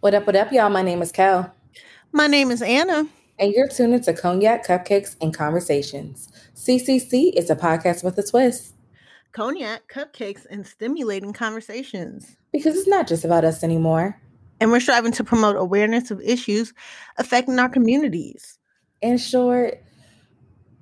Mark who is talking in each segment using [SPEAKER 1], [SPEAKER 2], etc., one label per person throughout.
[SPEAKER 1] What up, what up, y'all? My name is Kel.
[SPEAKER 2] My name is Anna.
[SPEAKER 1] And you're tuned into Cognac, Cupcakes, and Conversations. CCC is a podcast with a twist.
[SPEAKER 2] Cognac, cupcakes, and stimulating conversations.
[SPEAKER 1] Because it's not just about us anymore.
[SPEAKER 2] And we're striving to promote awareness of issues affecting our communities.
[SPEAKER 1] In short,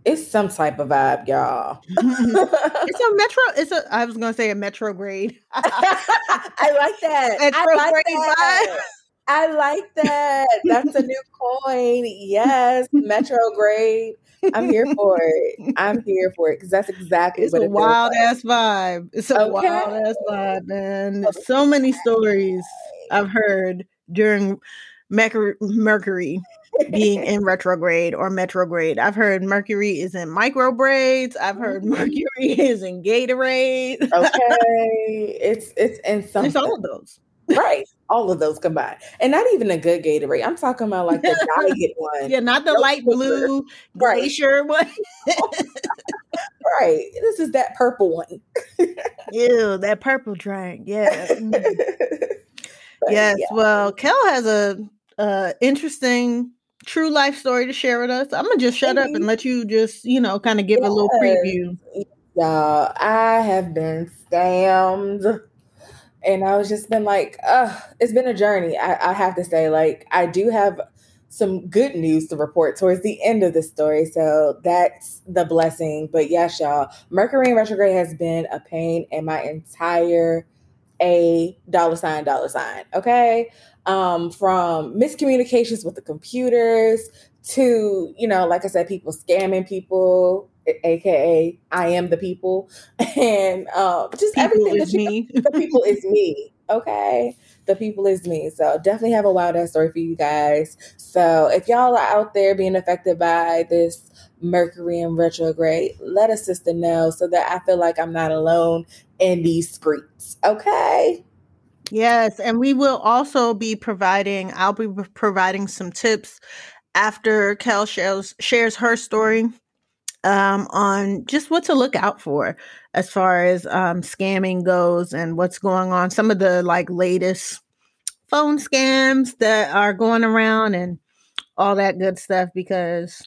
[SPEAKER 1] it's some type of vibe, y'all.
[SPEAKER 2] it's a metro. It's a. I was gonna say a metro grade.
[SPEAKER 1] I like that. Metro I like that. I like that. That's a new coin. Yes, metro grade. I'm here for it. I'm here for it because that's exactly
[SPEAKER 2] it's
[SPEAKER 1] what
[SPEAKER 2] a wild like. ass vibe. It's a okay. wild ass vibe, man. Okay. So many stories I've heard during Mercury being in retrograde or metrograde. I've heard Mercury is in micro braids. I've heard mm-hmm. Mercury is in Gatorade.
[SPEAKER 1] okay, it's it's in some.
[SPEAKER 2] It's all of those.
[SPEAKER 1] Right, all of those combined, and not even a good Gatorade. I'm talking about like the diet one.
[SPEAKER 2] Yeah, not the no light blue glacier right. one.
[SPEAKER 1] right, this is that purple one.
[SPEAKER 2] Ew, that purple drink. Yeah. Mm. yes. Yeah. Well, Kel has a, a interesting true life story to share with us. I'm gonna just shut up and let you just, you know, kind of give yes. a little preview.
[SPEAKER 1] Y'all, I have been scammed. And I was just been like, uh, it's been a journey. I, I have to say, like, I do have some good news to report towards the end of the story. So that's the blessing. But yes, y'all, Mercury in retrograde has been a pain in my entire a dollar sign dollar sign. Okay um, from miscommunications with the computers to, you know, like I said, people scamming people, aka I am the people, and um, just people everything. Is that me. the people is me. Okay, the people is me. So definitely have a wild ass story for you guys. So if y'all are out there being affected by this Mercury in retrograde, let a sister know so that I feel like I'm not alone in these streets. Okay.
[SPEAKER 2] Yes, and we will also be providing, I'll be providing some tips after Kel shares, shares her story um, on just what to look out for as far as um, scamming goes and what's going on. Some of the like latest phone scams that are going around and all that good stuff because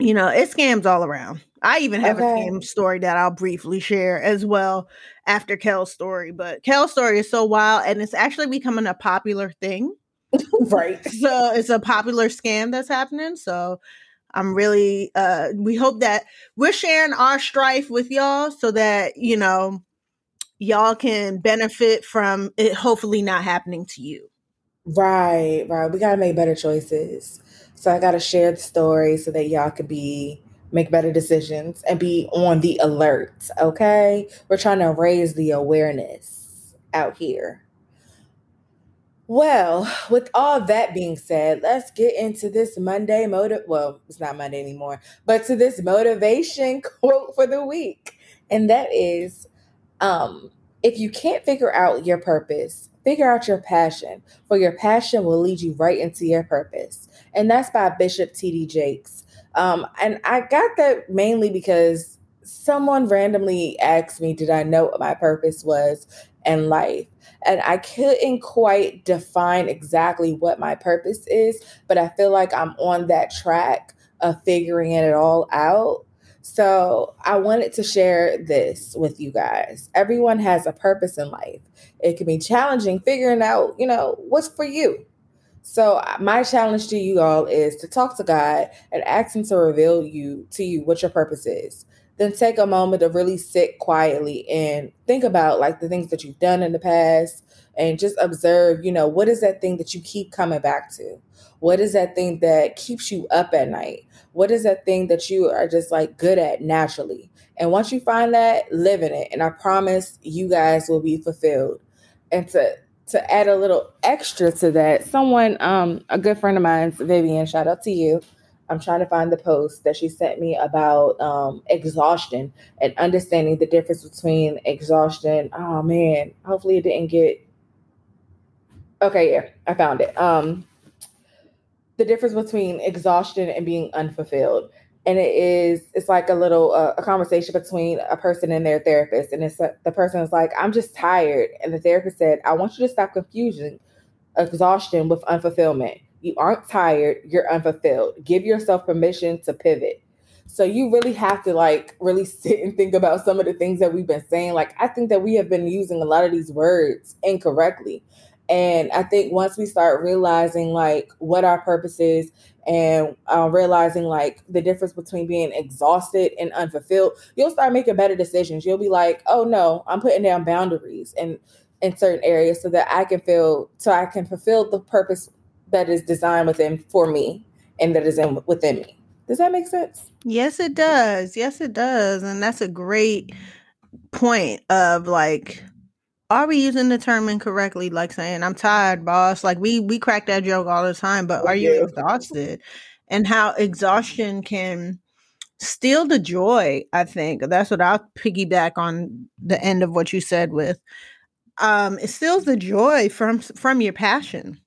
[SPEAKER 2] you know it scams all around. I even have okay. a scam story that I'll briefly share as well after Kel's story. But Kel's story is so wild and it's actually becoming a popular thing.
[SPEAKER 1] right.
[SPEAKER 2] So it's a popular scam that's happening. So I'm really uh we hope that we're sharing our strife with y'all so that, you know, y'all can benefit from it hopefully not happening to you.
[SPEAKER 1] Right, right. We gotta make better choices. So I gotta share the story so that y'all could be make better decisions and be on the alert. Okay. We're trying to raise the awareness out here. Well, with all that being said, let's get into this Monday motive. Well, it's not Monday anymore, but to this motivation quote for the week. And that is um, if you can't figure out your purpose, figure out your passion, for your passion will lead you right into your purpose. And that's by Bishop T.D. Jakes. Um, and I got that mainly because someone randomly asked me, Did I know what my purpose was in life? And I couldn't quite define exactly what my purpose is, but I feel like I'm on that track of figuring it all out. So I wanted to share this with you guys. Everyone has a purpose in life. It can be challenging figuring out, you know, what's for you. So my challenge to you all is to talk to God and ask him to reveal you to you what your purpose is. Then take a moment to really sit quietly and think about like the things that you've done in the past and just observe, you know, what is that thing that you keep coming back to? What is that thing that keeps you up at night? What is that thing that you are just like good at naturally? And once you find that, live in it. And I promise you guys will be fulfilled. And to to add a little extra to that, someone, um, a good friend of mine, Vivian, shout out to you. I'm trying to find the post that she sent me about um, exhaustion and understanding the difference between exhaustion. Oh man, hopefully it didn't get. Okay, yeah, I found it. Um, the difference between exhaustion and being unfulfilled and it is it's like a little uh, a conversation between a person and their therapist and it's uh, the person is like i'm just tired and the therapist said i want you to stop confusing exhaustion with unfulfillment. You aren't tired, you're unfulfilled. Give yourself permission to pivot. So you really have to like really sit and think about some of the things that we've been saying. Like I think that we have been using a lot of these words incorrectly. And I think once we start realizing like what our purpose is and uh, realizing like the difference between being exhausted and unfulfilled, you'll start making better decisions. You'll be like, oh no, I'm putting down boundaries and in certain areas so that I can feel so I can fulfill the purpose that is designed within for me and that is in within me. Does that make sense?
[SPEAKER 2] Yes, it does. Yes, it does. And that's a great point of like are we using the term incorrectly like saying i'm tired boss like we we crack that joke all the time but are you exhausted and how exhaustion can steal the joy i think that's what i'll piggyback on the end of what you said with um it steals the joy from from your passion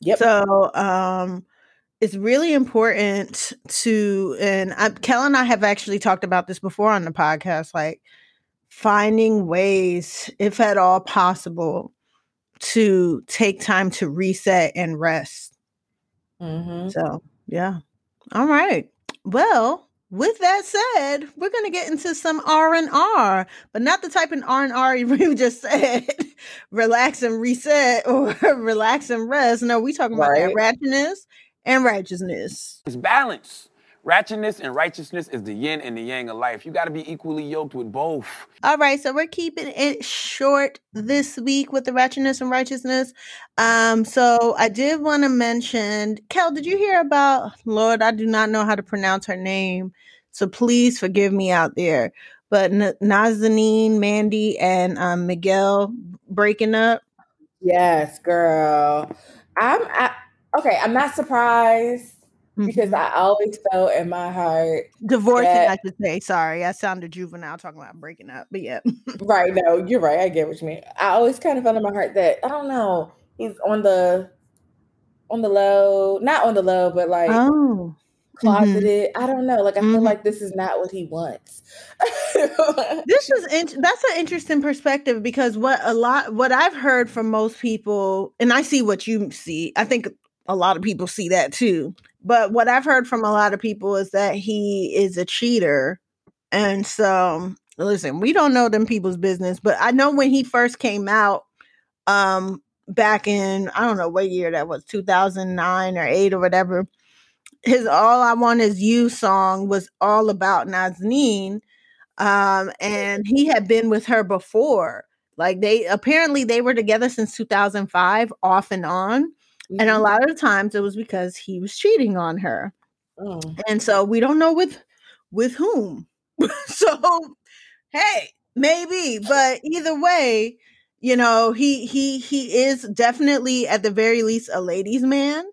[SPEAKER 1] yep
[SPEAKER 2] so um it's really important to and I, kel and i have actually talked about this before on the podcast like finding ways, if at all possible, to take time to reset and rest.
[SPEAKER 1] Mm-hmm.
[SPEAKER 2] So, yeah. All right. Well, with that said, we're going to get into some R and R, but not the type of R and R you just said, relax and reset or relax and rest. No, we talking about right. that ratchetness and righteousness.
[SPEAKER 3] It's balance. Ratchetness and righteousness is the yin and the yang of life. You got to be equally yoked with both.
[SPEAKER 2] All right, so we're keeping it short this week with the ratchetness and righteousness. Um, so I did want to mention, Kel, did you hear about Lord? I do not know how to pronounce her name, so please forgive me out there. But N- Nazanin, Mandi, and um, Miguel breaking up.
[SPEAKER 1] Yes, girl. I'm I, okay. I'm not surprised because mm-hmm. I always felt in my heart
[SPEAKER 2] divorcing. That, I should say. Sorry, I sounded juvenile talking about breaking up, but yeah.
[SPEAKER 1] right. No, you're right. I get what you mean. I always kind of felt in my heart that I don't know. He's on the on the low, not on the low, but like oh. Mm-hmm. closeted. Mm-hmm. I don't know. Like I mm-hmm. feel like this is not what he wants.
[SPEAKER 2] this is in- that's an interesting perspective because what a lot what I've heard from most people, and I see what you see. I think a lot of people see that too but what I've heard from a lot of people is that he is a cheater. And so, listen, we don't know them people's business, but I know when he first came out, um, back in I don't know what year that was, 2009 or 8 or whatever. His All I Want Is You song was all about Nazanin. Um, and he had been with her before. Like they apparently they were together since 2005 off and on and a mm-hmm. lot of times it was because he was cheating on her. Oh. And so we don't know with with whom. so hey, maybe, but either way, you know, he he he is definitely at the very least a ladies man.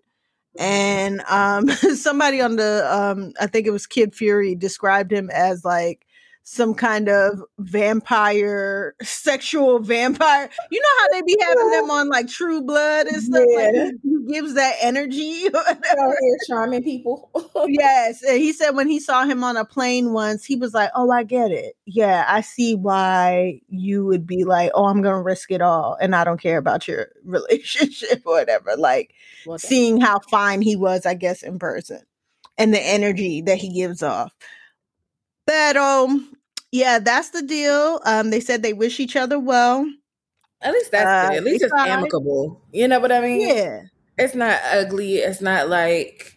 [SPEAKER 2] And um somebody on the um I think it was Kid Fury described him as like some kind of vampire, sexual vampire. You know how they be having them on like True Blood and stuff. Yeah. Like he gives that energy.
[SPEAKER 1] Oh, charming people.
[SPEAKER 2] yes, and he said when he saw him on a plane once, he was like, "Oh, I get it. Yeah, I see why you would be like, oh, I'm gonna risk it all, and I don't care about your relationship or whatever." Like well, seeing how fine he was, I guess, in person, and the energy that he gives off. But um, yeah, that's the deal. Um, they said they wish each other well.
[SPEAKER 1] At least that's uh, At least it's tried. amicable. You know what I mean?
[SPEAKER 2] Yeah.
[SPEAKER 1] It's not ugly. It's not like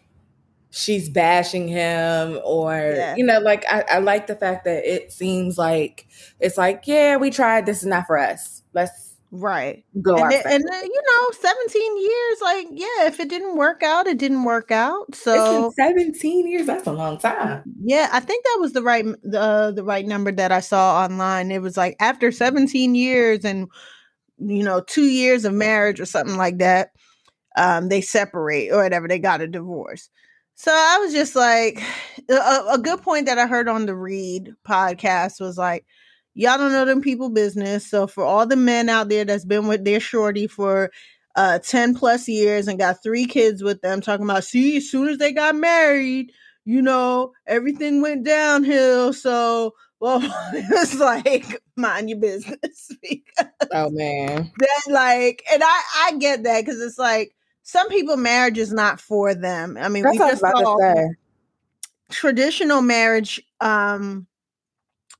[SPEAKER 1] she's bashing him or yeah. you know, like I, I like the fact that it seems like it's like, yeah, we tried. This is not for us. Let's
[SPEAKER 2] Right.
[SPEAKER 1] Go
[SPEAKER 2] and, then, and then, you know, 17 years, like, yeah, if it didn't work out, it didn't work out. So
[SPEAKER 1] 17 years, that's a long time.
[SPEAKER 2] Yeah, I think that was the right the the right number that I saw online. It was like after 17 years and you know, two years of marriage or something like that, um, they separate or whatever, they got a divorce. So I was just like, a, a good point that I heard on the Read podcast was like, y'all don't know them people business. So for all the men out there that's been with their shorty for uh 10 plus years and got three kids with them, talking about see, as soon as they got married, you know, everything went downhill. So well, it's like mind your business
[SPEAKER 1] Oh man.
[SPEAKER 2] Then like, and I I get that because it's like some people marriage is not for them. I mean,
[SPEAKER 1] That's
[SPEAKER 2] we
[SPEAKER 1] what I was
[SPEAKER 2] just
[SPEAKER 1] about
[SPEAKER 2] saw
[SPEAKER 1] to say.
[SPEAKER 2] traditional marriage. Um,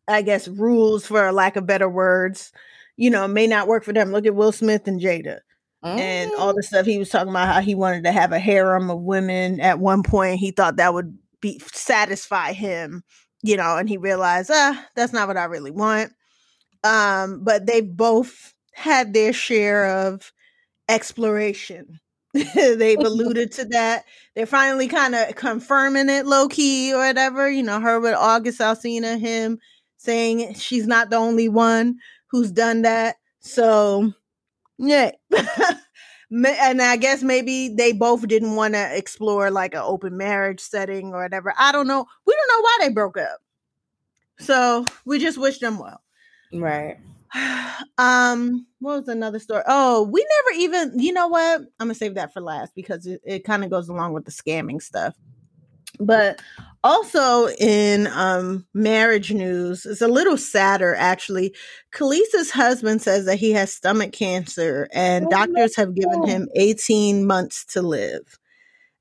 [SPEAKER 2] I guess rules, for lack of better words, you know, may not work for them. Look at Will Smith and Jada and all
[SPEAKER 1] Mm.
[SPEAKER 2] the stuff he was talking about how he wanted to have a harem of women at one point he thought that would be satisfy him you know and he realized ah that's not what i really want um but they both had their share of exploration they've alluded to that they're finally kind of confirming it low key or whatever you know her with august alsina him saying she's not the only one who's done that so yeah. And I guess maybe they both didn't want to explore like an open marriage setting or whatever. I don't know. We don't know why they broke up. So we just wish them well.
[SPEAKER 1] Right.
[SPEAKER 2] um, what was another story? Oh, we never even, you know what? I'm gonna save that for last because it, it kind of goes along with the scamming stuff. But also in um marriage news, it's a little sadder actually. Kelis's husband says that he has stomach cancer and
[SPEAKER 1] Oh,
[SPEAKER 2] doctors have given him 18 months to live.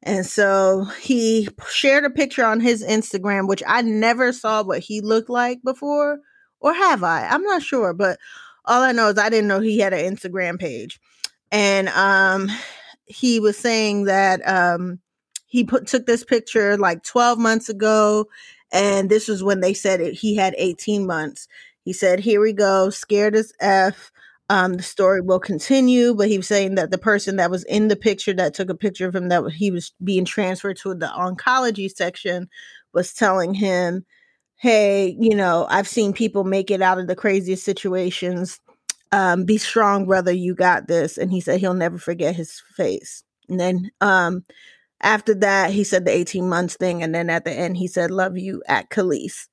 [SPEAKER 2] And so he shared a picture on his Instagram, which I never saw what he looked like before, or have I? I'm not sure, but all I know is I didn't know he had an Instagram page. And um he was saying that um he put took this picture like 12 months ago and this was when they said it, he had 18 months. He said, "Here we go, scared as f." Um, the story will continue, but he was saying that the person that was in the picture that took a picture of him that he was being transferred to the oncology section was telling him, "Hey, you know, I've seen people make it out of the craziest situations. Um, be strong, brother. You got this." And he said he'll never forget his face. And then um, after that, he said the 18 months thing, and then at the end, he said, "Love you at Kelis."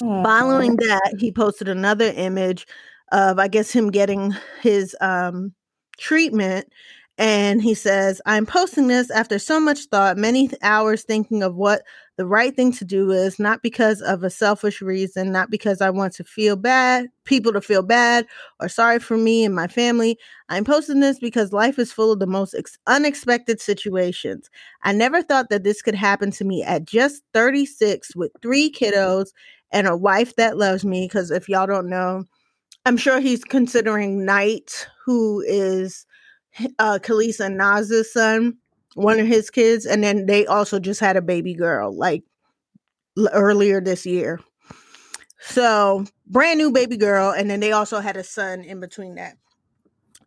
[SPEAKER 2] Following that, he posted another image of, I guess, him getting his um, treatment. And he says, I'm posting this after so much thought, many hours thinking of what the right thing to do is, not because of a selfish reason, not because I want to feel bad, people to feel bad or sorry for me and my family. I'm posting this because life is full of the most ex- unexpected situations. I never thought that this could happen to me at just 36 with three kiddos and a wife that loves me. Because if y'all don't know, I'm sure he's considering Knight, who is uh, Kelis and Naz's son, one of his kids, and then they also just had a baby girl like l- earlier this year. So brand new baby girl, and then they also had a son in between that.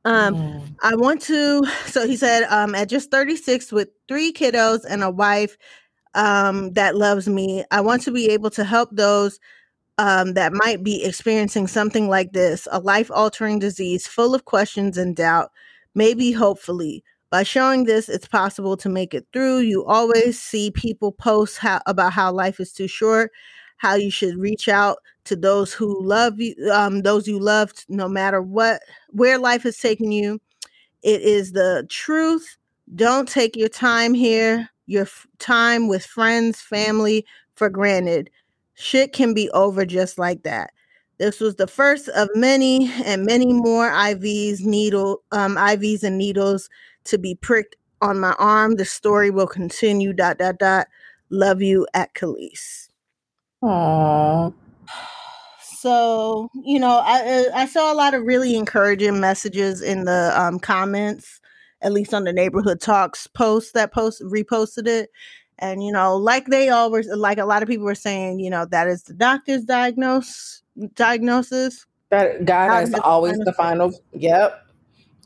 [SPEAKER 2] Um. I want to. So he said, um, at just 36 with three kiddos and a wife um, that loves me, I want to be able to help those um, that might be experiencing something like this a life altering disease full of questions and doubt. Maybe, hopefully, by showing this, it's possible to make it through. You always see people post how, about how life is too short, how you should reach out to those who love you, um, those you loved, no matter what, where life has taken you. It is the truth. Don't take your time here, your f- time with friends, family for granted. Shit can be over just like that. This was the first of many and many more IVs, needle, um, IVs and needles to be pricked on my arm. The story will continue. Dot dot dot. Love you at Kelis.
[SPEAKER 1] Aw.
[SPEAKER 2] So you know, I uh, I saw a lot of really encouraging messages in the um, comments, at least on the neighborhood talks post that post reposted it, and you know, like they always like a lot of people were saying, you know, that is the doctor's diagnose diagnosis.
[SPEAKER 1] That God is
[SPEAKER 2] has
[SPEAKER 1] always the final. Yep.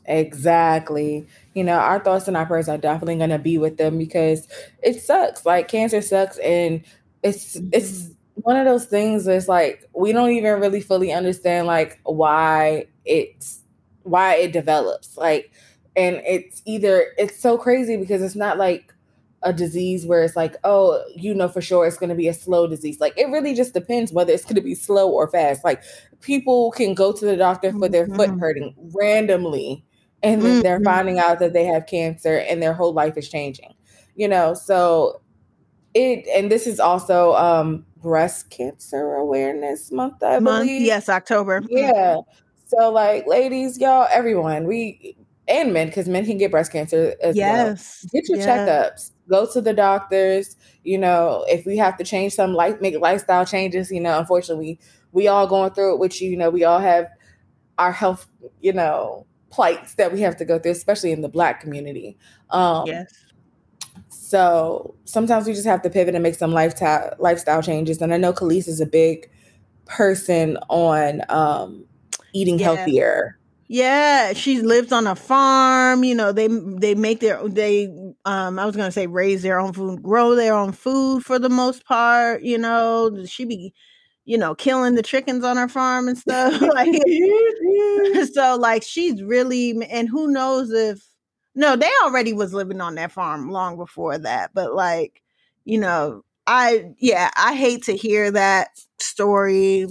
[SPEAKER 1] Exactly. You know, our thoughts and our prayers are definitely going to be with them because it sucks. Like cancer sucks and it's it's mm-hmm. one of those things that's like we don't even really fully understand like why it's why it develops. Like and it's either it's so crazy because it's not like a disease where it's like, oh, you know for sure it's going to be a slow disease. Like it really just depends whether it's going to be slow or fast. Like people can go to the doctor for their foot
[SPEAKER 2] Mhm.
[SPEAKER 1] hurting randomly and then they're finding out that they have cancer and their whole life is changing. You know, so it and this is also um breast cancer awareness month, I
[SPEAKER 2] month.
[SPEAKER 1] believe.
[SPEAKER 2] Yes, October.
[SPEAKER 1] Yeah. So, like, ladies, y'all, everyone, we and men, because men can get breast cancer as
[SPEAKER 2] Yes.
[SPEAKER 1] well. Get your
[SPEAKER 2] yes.
[SPEAKER 1] checkups. Go to the doctors. You know, if we have to change some life, make lifestyle changes. You know, unfortunately, we, we all going through it. Which you know, we all have our health. You know, plights that we have to go through, especially in the Black community. Um,
[SPEAKER 2] Yes.
[SPEAKER 1] so sometimes we just have to pivot and make some lifestyle lifestyle changes. And I know Kelis is a big person on um, eating healthier.
[SPEAKER 2] Yeah, she lives on a farm. You know, they they make their they um I was gonna say raise their own food, grow their own food for the most part. You know, she be you know killing the chickens on her farm and stuff. like so, like she's really and who knows if no, they already was living on that farm long before that. But like you know, I yeah, I hate to hear that story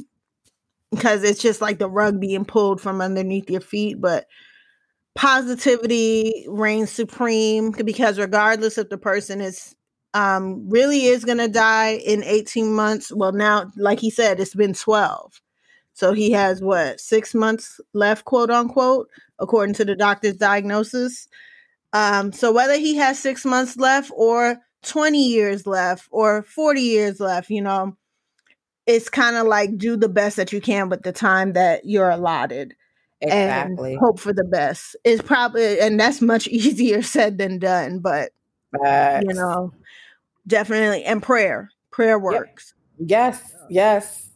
[SPEAKER 2] because it's just like the rug being pulled from underneath your feet. But positivity reigns supreme because regardless if the person is um really is gonna die in 18 months, well now, like he said, it's been 12. So he has what six months left, quote unquote, according to the doctor's diagnosis. Um, so whether he has six months left or 20 years left or 40 years left, you know, it's kind of like do the best that you can with the time that you're allotted
[SPEAKER 1] Exactly.
[SPEAKER 2] and hope for the best. It's probably and that's much easier said than done, but
[SPEAKER 1] Facts.
[SPEAKER 2] you know, definitely and prayer. Prayer works.
[SPEAKER 1] Yes. Yes.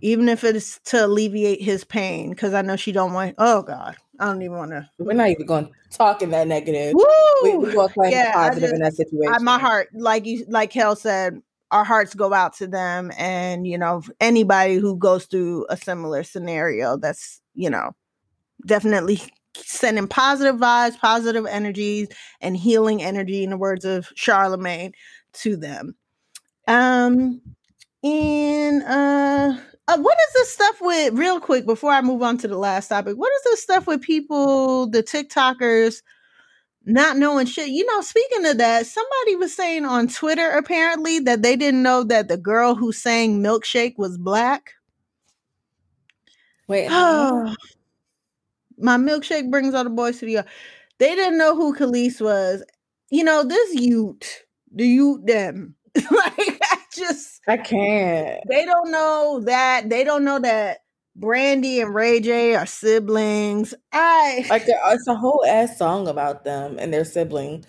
[SPEAKER 2] Even if it's to alleviate his pain, because I know she don't want oh God. I don't even want to
[SPEAKER 1] We're not even going to talk in that negative.
[SPEAKER 2] Woo!
[SPEAKER 1] We, we're going to claim
[SPEAKER 2] Yeah,
[SPEAKER 1] positive in that situation.
[SPEAKER 2] I, my heart, like you, like Kel said, our hearts go out to them, and you know anybody who goes through a similar scenario. That's you know definitely sending positive vibes, positive energies, and healing energy, in the words of Charlemagne, to them. Um, and uh. Uh, what is this stuff with real quick before I move on to the last topic? What is this stuff with people, the TikTokers, not knowing shit. You know, speaking of that, somebody was saying on Twitter apparently that they didn't know that the girl who sang Milkshake was black.
[SPEAKER 1] Wait. huh?
[SPEAKER 2] My milkshake brings all the boys to the yard. They didn't know who Kelis was. You know, this youth, the youth them. like I just
[SPEAKER 1] I can't.
[SPEAKER 2] they don't know that. They don't know that Brandy and Ray J are siblings. I
[SPEAKER 1] Like it's a whole ass song about them and their sibling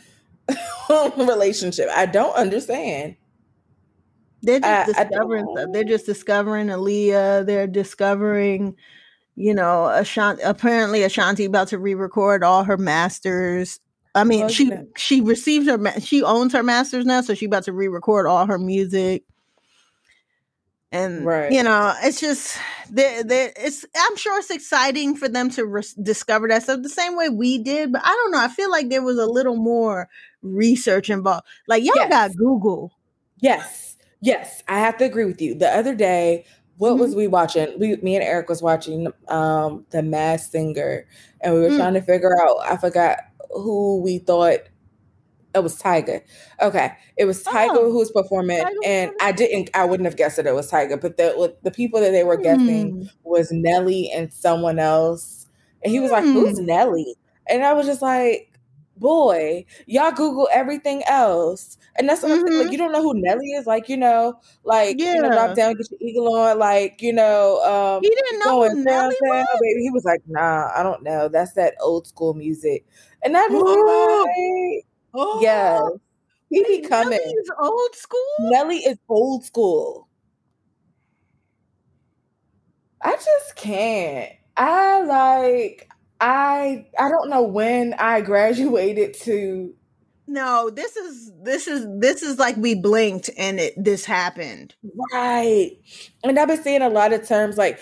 [SPEAKER 1] relationship. I don't understand.
[SPEAKER 2] They're just
[SPEAKER 1] I- I
[SPEAKER 2] discovering stuff. They're just discovering Aaliyah. They're discovering, you know, Ashanti. Apparently, Ashanti about to re-record all her masters. I mean,
[SPEAKER 1] Well,
[SPEAKER 2] she
[SPEAKER 1] yeah.
[SPEAKER 2] she received her. She owns her masters now, so she about to re-record all her music. And
[SPEAKER 1] Right.
[SPEAKER 2] you know, it's just they it's. I'm sure it's exciting for them to res- discover that stuff the same way we did. But I don't know. I feel like there was a little more research involved. Like y'all
[SPEAKER 1] Yes.
[SPEAKER 2] got Google.
[SPEAKER 1] Yes, yes, I have to agree with you. The other day, what
[SPEAKER 2] Mm-hmm.
[SPEAKER 1] was we watching? We, me and Eric was watching um the Masked Singer, and we were
[SPEAKER 2] Mm.
[SPEAKER 1] trying to figure out. I forgot who we thought it was Tyga. Okay, it was Tyga
[SPEAKER 2] Oh,
[SPEAKER 1] who was performing,
[SPEAKER 2] Tyga
[SPEAKER 1] and? I didn't. I wouldn't have guessed that it was Tyga, but the the people that they were guessing
[SPEAKER 2] Hmm.
[SPEAKER 1] was Nelly and someone else, and he was like, "Who's
[SPEAKER 2] Hmm.
[SPEAKER 1] Nelly?" And I was just like. Boy, y'all Google everything else, and that's what I'm saying.
[SPEAKER 2] Mhm.
[SPEAKER 1] Like, you don't know who Nelly is, like you know, like you know, drop down, get your eagle on, like you know, um,
[SPEAKER 2] He didn't know who Nelly
[SPEAKER 1] down,
[SPEAKER 2] was.
[SPEAKER 1] baby. He was like, nah, I don't know. That's that old school music, and I just like,
[SPEAKER 2] Oh,
[SPEAKER 1] yes, he be coming.
[SPEAKER 2] Nelly is old school.
[SPEAKER 1] Nelly is old school. I just can't. I like. I I don't know when I graduated to
[SPEAKER 2] No, this is this is this is like we blinked and it this happened.
[SPEAKER 1] Right. And I've been seeing a lot of terms like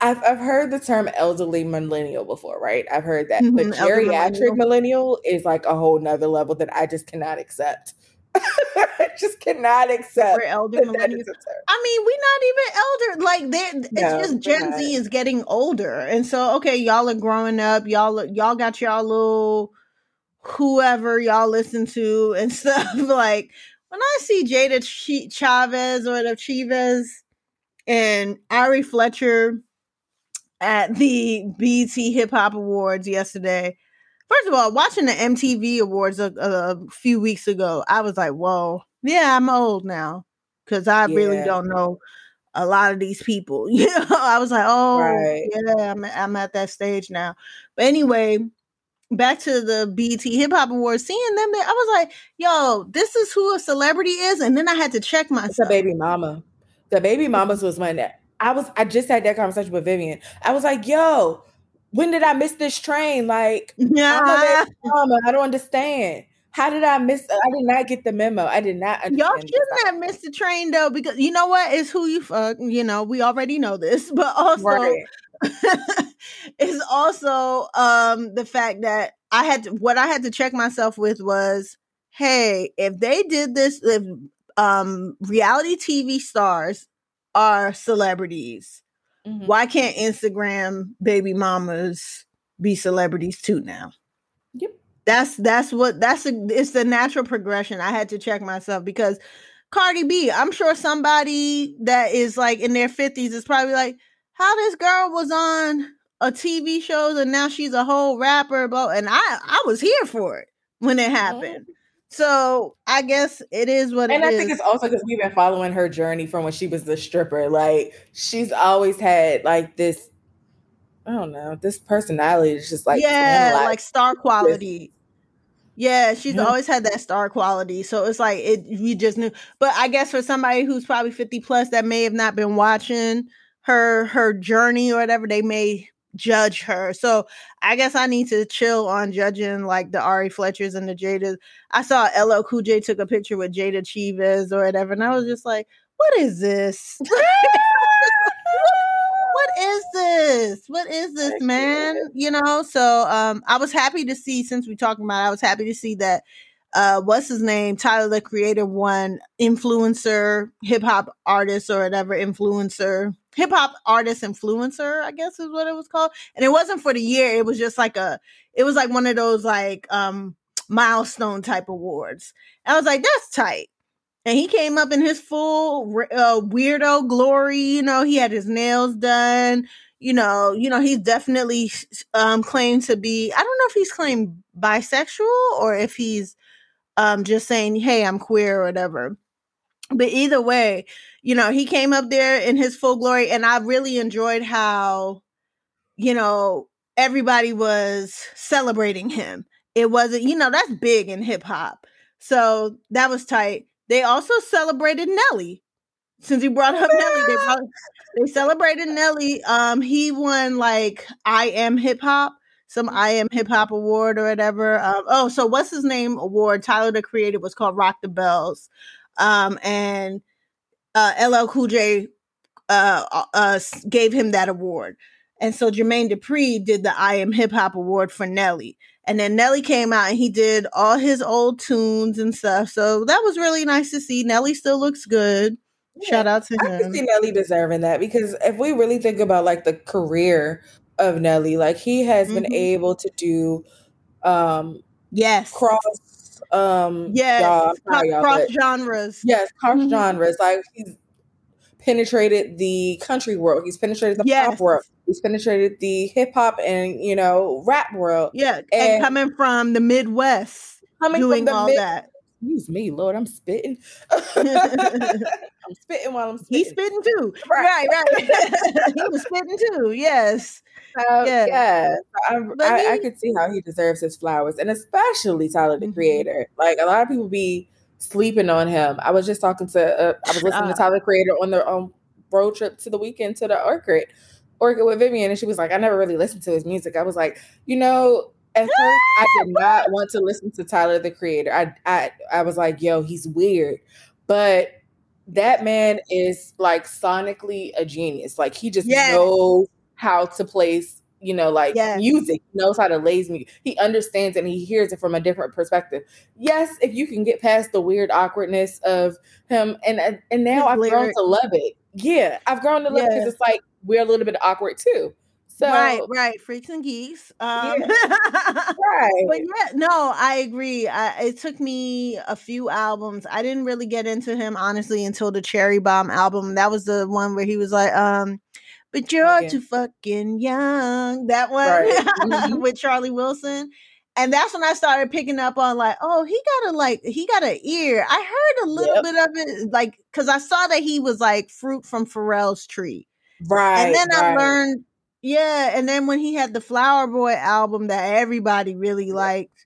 [SPEAKER 1] I've I've heard the term elderly millennial before, right? I've heard that. But
[SPEAKER 2] Mhm, elder
[SPEAKER 1] geriatric millennial is like a whole nother level that I just cannot accept. I just cannot accept.
[SPEAKER 2] For elder millennials.
[SPEAKER 1] is a term.
[SPEAKER 2] I mean, we're not even elder. Like they, it's
[SPEAKER 1] No,
[SPEAKER 2] just Gen
[SPEAKER 1] not.
[SPEAKER 2] Z is getting older, and so okay, y'all are growing up. Y'all, y'all got y'all little whoever y'all listen to and stuff. like when I see Jada Ch- Chavez or the Chivas and Ari Fletcher at the BET Hip Hop Awards yesterday. First of all, watching the MTV Awards a, a few weeks ago, I was like, "Whoa, yeah, I'm old now," because I really don't know a lot of these people. You know, I was like, "Oh,
[SPEAKER 1] Right.
[SPEAKER 2] yeah, I'm I'm at that stage now." But anyway, back to the BET Hip Hop Awards, seeing them there, I was like, "Yo, this is who a celebrity is," and then I had to check
[SPEAKER 1] It's a
[SPEAKER 2] myself.
[SPEAKER 1] baby mama. The baby mamas was my that I was. I just had that conversation with Vivian. I was like, "Yo, when did I miss this train? Like,
[SPEAKER 2] Yeah.
[SPEAKER 1] I don't understand. How did I miss? I did not get the memo. I did not.
[SPEAKER 2] Y'all shouldn't have missed the train though, because you know what? It's who you fuck. You know, we already know this, but also
[SPEAKER 1] Right.
[SPEAKER 2] it's also um the fact that I had to, what I had to check myself with was, hey, if they did this, if um reality TV stars are celebrities,
[SPEAKER 1] Mhm.
[SPEAKER 2] why can't Instagram baby mamas be celebrities too now?
[SPEAKER 1] Yep.
[SPEAKER 2] That's that's what that's a, it's the natural progression. I had to check myself because Cardi B, I'm sure somebody that is like in their 50s is probably like, how this girl was on a TV show and now she's a whole rapper, blah. And I I was here for it when it happened. So I guess it is what
[SPEAKER 1] And I
[SPEAKER 2] is.
[SPEAKER 1] think it's also because we've been following her journey from when she was the stripper. Like she's always had like this, I don't know, this personality. is just like
[SPEAKER 2] yeah, like star quality. Yeah, she's
[SPEAKER 1] Yeah.
[SPEAKER 2] always had that star quality. So it's like it we just knew. But I guess for somebody who's probably 50 plus that may have not been watching her her journey or whatever, they may judge her. So I guess I need to chill on judging like the Ari Fletchers and the Jada. I saw LL Cool J took a picture with Jada Chivas or whatever, and I was just like, what is this? what is this? What is this, man? You know, so um I was happy to see since we talking about it, I was happy to see that uh what's his name? Tyler the Creator won influencer, hip hop artist or whatever influencer. Hip hop artist influencer, I guess is what it was called. And it wasn't for the year, it was just like a it was like one of those like um milestone type awards. I was like, that's tight and he came up in his full uh, weirdo glory. You know, he had his nails done. You know, you know, he's definitely um, claimed to be. I don't know if he's claimed bisexual or if he's um, just saying, "Hey, I'm queer" or whatever. But either way, you know, he came up there in his full glory, and I really enjoyed how, you know, everybody was celebrating him. It wasn't, you know, that's big in hip hop. So that was tight. They also celebrated Nelly. Since he brought up Nelly, they brought, they celebrated Nelly. Um, he won like I am hip hop, some I am hip hop award or whatever. Um, oh, so what's his name award? Tyler the Creator was called Rock the Bells. Um, and uh, LL Cool J uh, uh, uh, gave him that award. And so Jermaine Dupri did the I Am Hip Hop Award for Nelly. And then Nelly came out and he did all his old tunes and stuff. So that was really nice to see. Nelly still looks good. Shout out to
[SPEAKER 1] I can
[SPEAKER 2] him.
[SPEAKER 1] see Nelly deserving that because if we really think about like the career of Nelly, like he has been
[SPEAKER 2] Mhm.
[SPEAKER 1] able to do um
[SPEAKER 2] Yes.
[SPEAKER 1] cross um sorry,
[SPEAKER 2] cross genres.
[SPEAKER 1] yes, cross
[SPEAKER 2] Mhm.
[SPEAKER 1] genres. Like he's penetrated the country world, he's penetrated the
[SPEAKER 2] Yes.
[SPEAKER 1] pop world, he's penetrated the hip hop and you know rap world.
[SPEAKER 2] Yeah. And,
[SPEAKER 1] And-
[SPEAKER 2] coming from the Midwest,
[SPEAKER 1] Coming
[SPEAKER 2] doing
[SPEAKER 1] from the
[SPEAKER 2] all
[SPEAKER 1] mid-
[SPEAKER 2] that.
[SPEAKER 1] Excuse me, Lord, I'm spitting. I'm spitting while I'm spitting.
[SPEAKER 2] He's spitting too.
[SPEAKER 1] Right.
[SPEAKER 2] Right, right. he was spitting too. Yes.
[SPEAKER 1] So,
[SPEAKER 2] Yeah.
[SPEAKER 1] yeah, I, I, I could see how he deserves his flowers, and especially Tyler the
[SPEAKER 2] Mhm.
[SPEAKER 1] Creator. Like a lot of people be sleeping on him. I was just talking to, uh, I was listening to
[SPEAKER 2] Uh.
[SPEAKER 1] Tyler the Creator on their um, road trip to the weekend to the Orchid, Orchid with Vivian, and she was like, I never really listened to his music. I was like, you know. At first, I did not want to listen to Tyler the Creator. I, I, I was like, "Yo, he's weird," but that man is like sonically a genius. Like he just
[SPEAKER 2] Yes.
[SPEAKER 1] knows how to place, you know, like
[SPEAKER 2] Yes.
[SPEAKER 1] music. He knows how to lays music. He understands and he hears it from a different perspective. Yes, if you can get past the weird awkwardness of him, and and- now
[SPEAKER 2] His
[SPEAKER 1] I've grown to love it. Yeah, I've grown to love it because it's like we're a little bit awkward too. So
[SPEAKER 2] right, right. Freaks and geeks. Um,
[SPEAKER 1] right.
[SPEAKER 2] but yeah, no, I agree. I, it took me a few albums. I didn't really get into him honestly until the Cherry Bomb album. That was the one where he was like, um, but you're
[SPEAKER 1] Oh, yeah.
[SPEAKER 2] too fucking young. That one
[SPEAKER 1] Right. Mhm.
[SPEAKER 2] with Charlie Wilson. And that's when I started picking up on like, oh, he got a like he got an ear. I heard a little
[SPEAKER 1] Yep.
[SPEAKER 2] bit of it, like because I saw that he was like fruit from Pharrell's tree.
[SPEAKER 1] Right.
[SPEAKER 2] and then I learned, yeah. And then when he had the Flower Boy album that everybody really liked,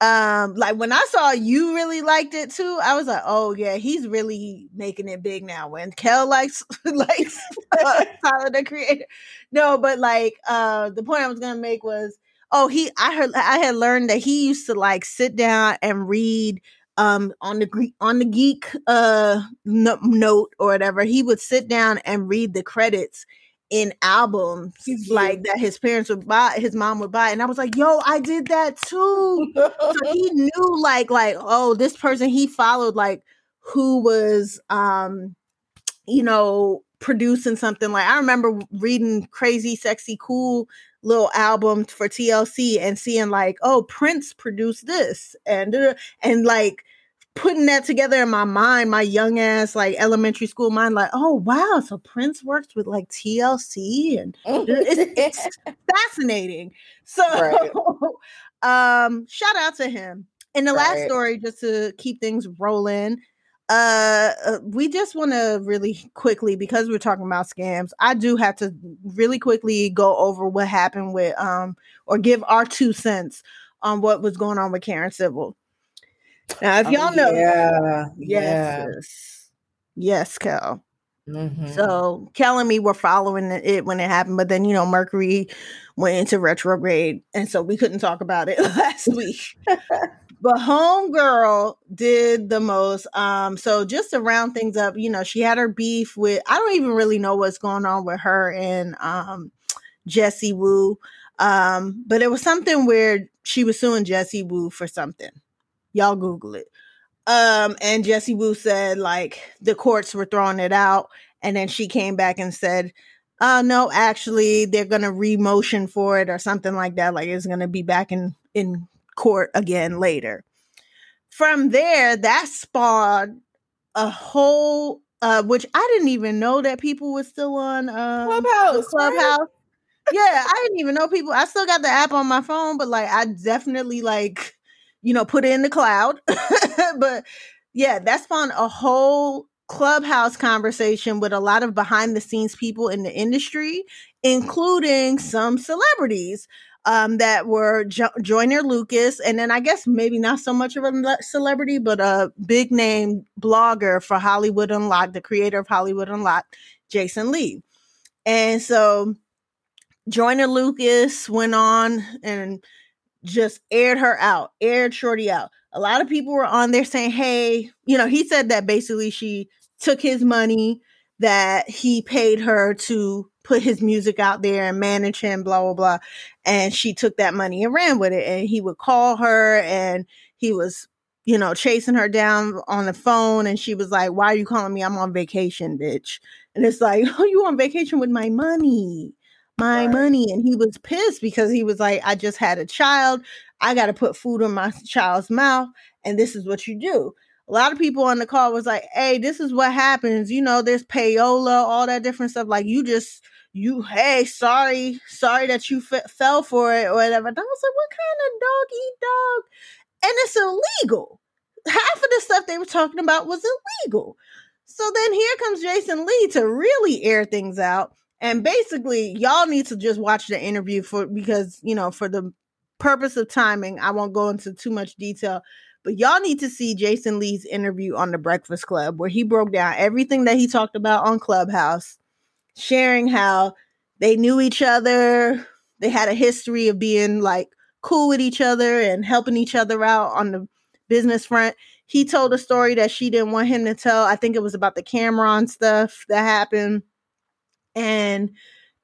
[SPEAKER 2] um, like when I saw you really liked it too, I was like, oh yeah, he's really making it big now. When Kel likes likes uh, Tyler the Creator, no, but like uh, the point I was gonna make was, oh, he, I heard, I had learned that he used to like sit down and read um on the Greek on the geek uh no- note or whatever he would sit down and read the credits in albums like that his parents would buy his mom would buy and i was like yo i did that too. So he knew like like oh this person he followed like who was um you know producing something like i remember reading crazy sexy cool little album for tlc and seeing like oh prince produced this and uh, and like putting that together in my mind my young ass like elementary school mind like oh wow so prince works with like tlc and it's, it's fascinating. So,
[SPEAKER 1] Right.
[SPEAKER 2] um, shout out to him. And the last
[SPEAKER 1] Right.
[SPEAKER 2] story, just to keep things rolling, uh, uh, we just want to really quickly because we're talking about scams. I do have to really quickly go over what happened with um, or give our two cents on what was going on with Karen Civil. Now, if
[SPEAKER 1] Oh,
[SPEAKER 2] y'all know,
[SPEAKER 1] Yeah. Yeah.
[SPEAKER 2] yes, yes, Cal.
[SPEAKER 1] Mhm.
[SPEAKER 2] So Kel and me were following it when it happened, but then you know Mercury went into retrograde, and so we couldn't talk about it last week. but Homegirl did the most. Um, so just to round things up, you know, she had her beef with. I don't even really know what's going on with her and um, Jessie Woo. Um, but it was something where she was suing Jessie Woo for something. Y'all Google it. Um, and Jessie Woo said like the courts were throwing it out, and then she came back and said, "Uh, no, actually, they're gonna remotion for it or something like that. Like it's gonna be back in in court again later." From there, that spawned a whole, uh, which I didn't even know that people were still on um,
[SPEAKER 1] Clubhouse.
[SPEAKER 2] Clubhouse. Yeah, I didn't even know people. I still got the app on my phone, but like I definitely like, you know, put it in the cloud. but yeah, that spawned a whole clubhouse conversation with a lot of behind the scenes people in the industry, including some celebrities um, that were jo- Joyner Lucas, and then I guess maybe not so much of a le- celebrity, but a big name blogger for Hollywood Unlocked, the creator of Hollywood Unlocked, Jason Lee. And so Joyner Lucas went on and just aired her out, aired Shorty out. A lot of people were on there saying, hey, you know, he said that basically she took his money that he paid her to put his music out there and manage him, blah, blah, blah. And she took that money and ran with it. And he would call her and he was, you know, chasing her down on the phone. And she was like, why are you calling me? I'm on vacation, bitch. And it's like, oh, you on vacation with my money my
[SPEAKER 1] Right.
[SPEAKER 2] money and he was pissed because he was like i just had a child. I got to put food in my child's mouth and this is what you do. A lot of people on the call was like hey this is what happens you know there's payola all that different stuff like you just you hey sorry sorry that you f- fell for it or whatever and i was like what kind of dog eat dog? And it's illegal. Half of the stuff they were talking about was illegal. So then here comes jason lee to really air things out and basically, y'all need to just watch the interview for because, you know, for the purpose of timing, I won't go into too much detail. But y'all need to see Jason Lee's interview on the Breakfast Club where he broke down everything that he talked about on Clubhouse, sharing how they knew each other, they had a history of being like cool with each other and helping each other out on the business front. He told a story that she didn't want him to tell. I think it was about the Cameron stuff that happened and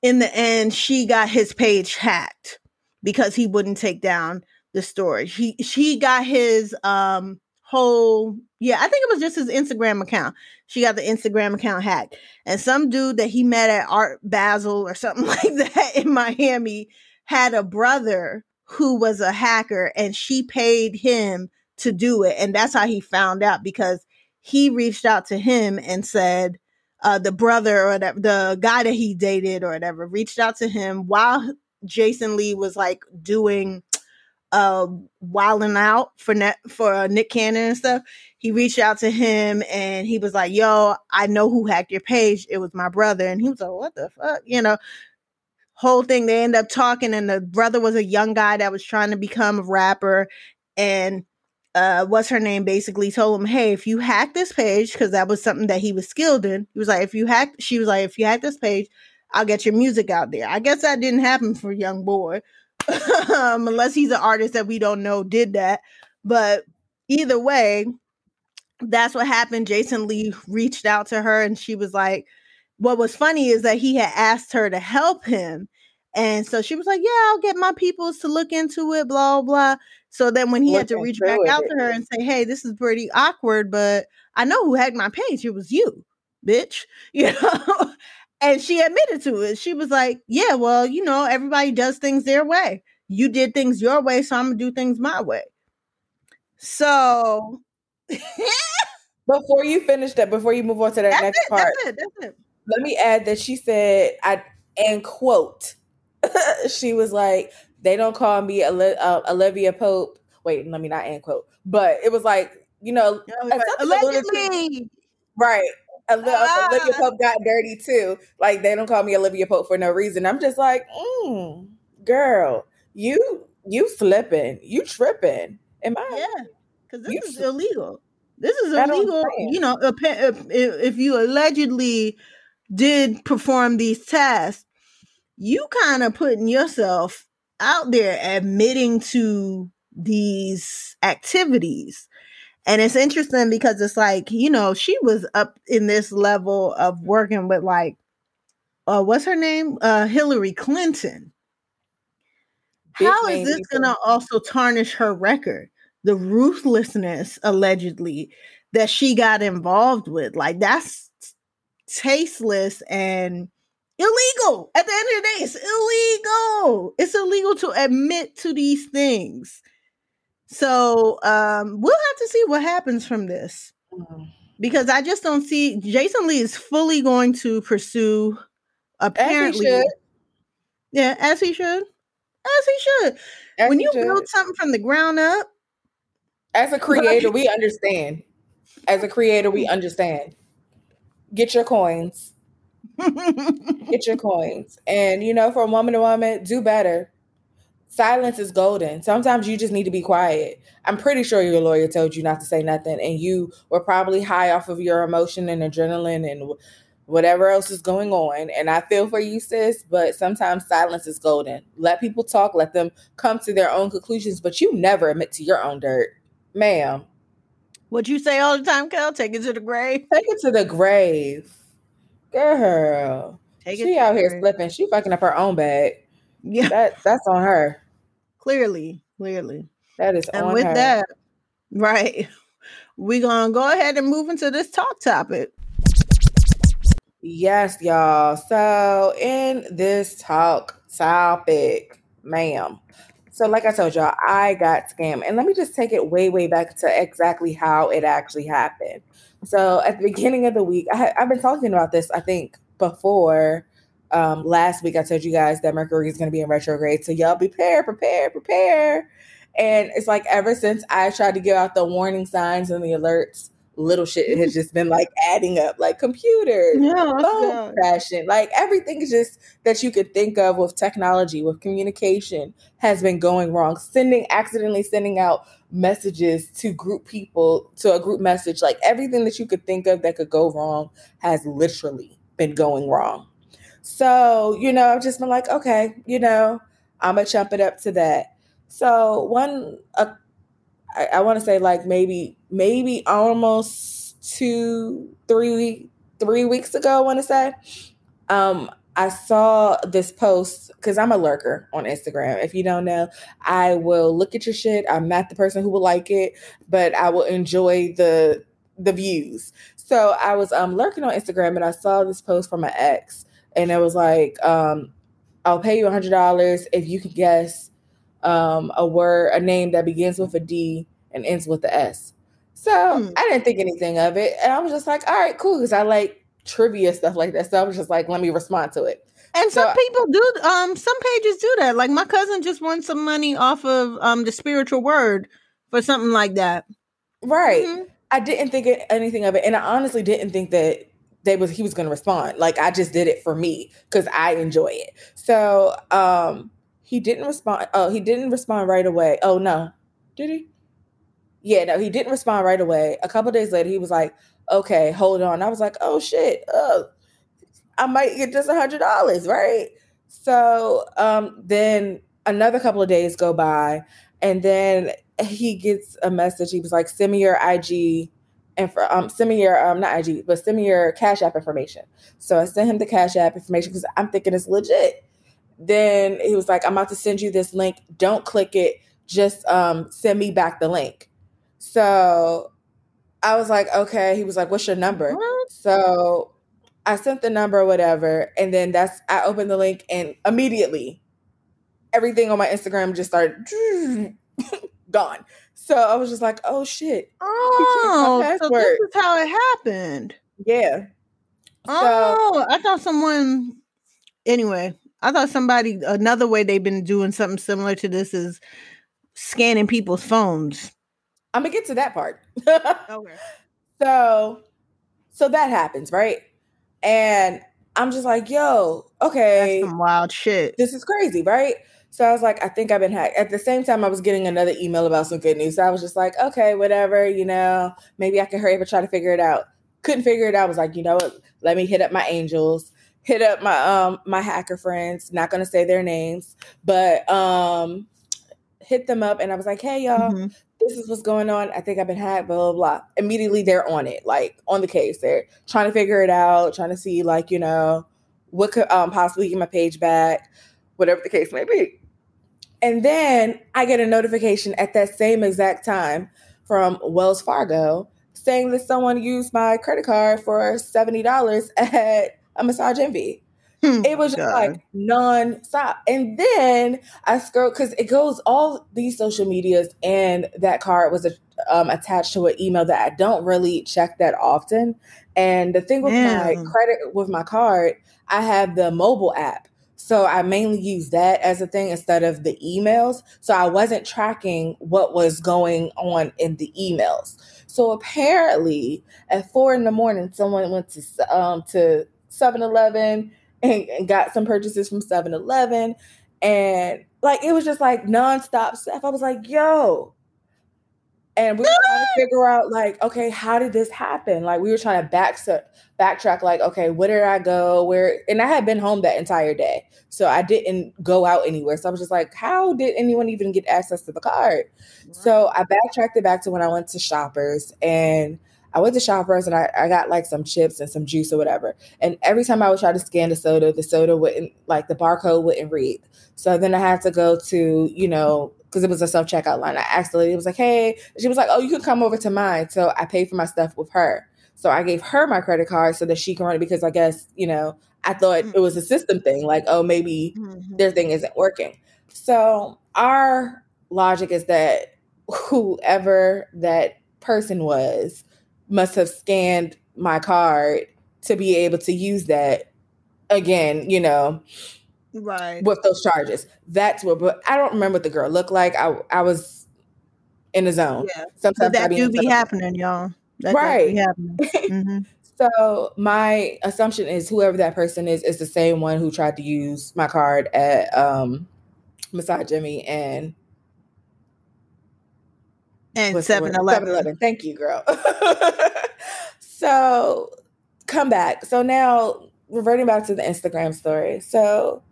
[SPEAKER 2] in the end she got his page hacked because he wouldn't take down the story. He she got his um whole yeah i think it was just his instagram account. She got the instagram account hacked. And some dude that he met at art basel or something like that in miami had a brother who was a hacker and she paid him to do it. And that's how he found out because he reached out to him and said uh, the brother or whatever, the guy that he dated or whatever reached out to him while Jason Lee was like doing uh wilding out for net for uh, Nick Cannon and stuff. He reached out to him and he was like, "Yo, I know who hacked your page. It was my brother." And he was like, "What the fuck?" You know. Whole thing. They end up talking, and the brother was a young guy that was trying to become a rapper, and uh, what's her name basically told him, hey, if you hack this page, because that was something that he was skilled in, he was like, if you hack, she was like, if you hack this page, I'll get your music out there. I guess that didn't happen for Young Boy, um, unless he's an artist that we don't know did that. But either way, that's what happened. Jason Lee reached out to her, and she was like, what was funny is that he had asked her to help him. And so she was like, Yeah, I'll get my peoples to look into it, blah, blah. So then when he had to reach back out to her and say, Hey, this is pretty awkward, but I know who hacked my page. It was you, bitch. You know? and she admitted to it. She was like, Yeah, well, you know, everybody does things their way. You did things your way, so I'm gonna do things my way. So
[SPEAKER 1] before you finish that, before you move on to that
[SPEAKER 2] that's
[SPEAKER 1] next
[SPEAKER 2] it,
[SPEAKER 1] part,
[SPEAKER 2] that's it, that's it.
[SPEAKER 1] let me add that she said, I and quote, she was like, they don't call me uh, Olivia Pope. Wait, let me not end quote. But it was like, you know,
[SPEAKER 2] allegedly.
[SPEAKER 1] right.
[SPEAKER 2] Ah.
[SPEAKER 1] Olivia Pope got dirty too. Like they don't call me Olivia Pope for no reason. I'm just like, mm, girl, you you slipping, you tripping. Am I?
[SPEAKER 2] Yeah, because this is illegal. This is
[SPEAKER 1] That's what I'm
[SPEAKER 2] illegal. You know, if you allegedly did perform these tasks, you kind of putting yourself out there admitting to these activities. And it's interesting because it's like, you know, she was up in this level of working with like uh what's her name? Uh Hillary Clinton.
[SPEAKER 1] Big
[SPEAKER 2] How is this gonna also tarnish her record? The ruthlessness allegedly that she got involved with. Like that's tasteless and illegal. At the end of the day, it's illegal. It's illegal to admit to these things. So um we'll have to see what happens from this
[SPEAKER 1] Mm.
[SPEAKER 2] because I just don't see Jason Lee is fully going to pursue apparently yeah as he should as he should
[SPEAKER 1] As
[SPEAKER 2] when
[SPEAKER 1] he
[SPEAKER 2] you
[SPEAKER 1] should.
[SPEAKER 2] build something from the ground up
[SPEAKER 1] As a creator, we understand. As a creator, we understand. Get your coins. Get your coins. And you know, from woman to woman, do better. Silence is golden. Sometimes you just need to be quiet. I'm pretty sure your lawyer told you not to say nothing, and you were probably high off of your emotion and adrenaline and whatever else is going on. And I feel for you, sis, but sometimes silence is golden. Let people talk, let them come to their own conclusions, but you never admit to your own dirt. Ma'am,
[SPEAKER 2] what you say all the time Kel take it to the grave
[SPEAKER 1] take it to the grave. Girl.
[SPEAKER 2] take
[SPEAKER 1] She out here slipping. She fucking up her own bag.
[SPEAKER 2] yeah
[SPEAKER 1] That that's on her.
[SPEAKER 2] clearly clearly
[SPEAKER 1] That is
[SPEAKER 2] and
[SPEAKER 1] on
[SPEAKER 2] with
[SPEAKER 1] her.
[SPEAKER 2] that right we're gonna go ahead and move into this talk topic
[SPEAKER 1] Yes, y'all. So in this talk topic, ma'am. So like I told y'all, I got scammed. And let me just take it way, way back to exactly how it actually happened. So at the beginning of the week, I, I've been talking about this, I think, before. Um, last week I told you guys that Mercury is going to be in retrograde. So y'all prepare, prepare, prepare. And it's like ever since I tried to give out the warning signs and the alerts, little shit has just been like adding up, like computers,
[SPEAKER 2] yeah
[SPEAKER 1] phone crashing, like everything is just that you could think of with technology, with communication has been going wrong. Sending accidentally sending out messages to group people to a group message, like everything that you could think of that could go wrong has literally been going wrong. So, you know, I've just been like, okay, you know, I'm gonna chump it up to that. So one uh, I, I want to say like maybe maybe almost two three weeks ago. I want to say um I saw this post because I'm a lurker on Instagram. If you don't know, I will look at your shit. I'm not the person who will like it, but I will enjoy the the views. So I was um lurking on Instagram and I saw this post from my ex, and it was like, um, I'll pay you a hundred dollars if you can guess um a word, a name that begins with a D and ends with the S. So
[SPEAKER 2] Hmm.
[SPEAKER 1] I didn't think anything of it, and I was just like, all right, cool, because I like trivia stuff like that. So I was just like, let me respond to it.
[SPEAKER 2] And
[SPEAKER 1] So-
[SPEAKER 2] some people do um some pages do that. Like my cousin just won some money off of um the spiritual word for something like that.
[SPEAKER 1] Right.
[SPEAKER 2] Mhm.
[SPEAKER 1] I didn't think it, anything of it, and I honestly didn't think that they was he was going to respond. Like I just did it for me because I enjoy it. So um he didn't respond. Oh, he didn't respond right away. Oh no, did he? Yeah, no, he didn't respond right away. A couple days later, he was like, "Okay, hold on." I was like, "Oh shit, oh, I might get just a hundred dollars, right?" So um then another couple of days go by, and then he gets a message. He was like, "Send me your IG and for um send me your um not IG, but send me your Cash App information." So I sent him the Cash App information because I'm thinking it's legit. Then he was like, "I'm about to send you this link. Don't click it. Just um send me back the link." So I was like, "Okay." He was like, "What's your number?"
[SPEAKER 2] What?
[SPEAKER 1] So I sent the number or whatever, and then that's I opened the link and immediately everything on my Instagram just started gone. So I was just like, oh shit.
[SPEAKER 2] Oh, so this is how it happened.
[SPEAKER 1] Yeah. So
[SPEAKER 2] Oh, I thought someone. Anyway, I thought somebody another way they've been doing something similar to this is scanning people's phones.
[SPEAKER 1] I'm gonna get to that part.
[SPEAKER 2] Okay.
[SPEAKER 1] so so that happens, right? And I'm just like, yo, okay.
[SPEAKER 2] That's some wild shit.
[SPEAKER 1] this is crazy, right? So I was like, I think I've been hacked. At the same time, I was getting another email about some good news. So I was just like, okay, whatever, you know, maybe I can hurry up and try to figure it out. Couldn't figure it out. I was like, you know what? Let me hit up my angels, hit up my um my hacker friends. Not gonna say their names, but um hit them up and I was like, hey y'all,
[SPEAKER 2] Mhm.
[SPEAKER 1] this is what's going on. I think I've been hacked, blah, blah, blah. Immediately they're on it, like on the case. They're trying to figure it out, trying to see, like, you know, what could um, possibly get my page back, whatever the case may be. And then I get a notification at that same exact time from Wells Fargo saying that someone used my credit card for $70 at a massage envy
[SPEAKER 2] Hmm,
[SPEAKER 1] it was just
[SPEAKER 2] God.
[SPEAKER 1] like non-stop. And then i scroll because it goes all these social medias and that card was um, attached to an email that i don't really check that often. And the thing with my credit with my card i have the mobile app. So i mainly use that as a thing instead of the emails. So i wasn't tracking what was going on in the emails. So apparently at four in the morning someone went to um to 7-eleven and, and got some purchases from 7-Eleven and like it was just like nonstop stuff. I was like, yo. And we were trying to figure out like, okay, how did this happen? Like we were trying to back backtrack, like, okay, where did I go? Where and I had been home that entire day. So I didn't go out anywhere. So I was just like, how did anyone even get access to the card? So I backtracked it back to when I went to shoppers and I went to shoppers and I, I got like some chips and some juice or whatever. And every time I would try to scan the soda, the soda wouldn't like the barcode wouldn't read. So then I had to go to, you know, because it was a self checkout line. I asked the lady, it was like, hey, she was like, oh, you can come over to mine. So I paid for my stuff with her. So I gave her my credit card so that she can run it because I guess, you know, I thought it was a system thing. Like, oh, maybe
[SPEAKER 2] Mhm.
[SPEAKER 1] their thing isn't working. So our logic is that whoever that person was must have scanned my card to be able to use that again, you know,
[SPEAKER 2] Right.
[SPEAKER 1] with those charges. That's what but I don't remember what the girl looked like. I I was in the zone.
[SPEAKER 2] Yeah.
[SPEAKER 1] Sometimes
[SPEAKER 2] But that do be happening, y'all. That
[SPEAKER 1] Right.
[SPEAKER 2] happening. hmm
[SPEAKER 1] So my assumption is whoever that person is is the same one who tried to use my card at um Massage Jimmy and
[SPEAKER 2] And
[SPEAKER 1] what's
[SPEAKER 2] 7 Eleven.
[SPEAKER 1] 7-Eleven. Thank you, girl. so come back. So now reverting back to the Instagram story. So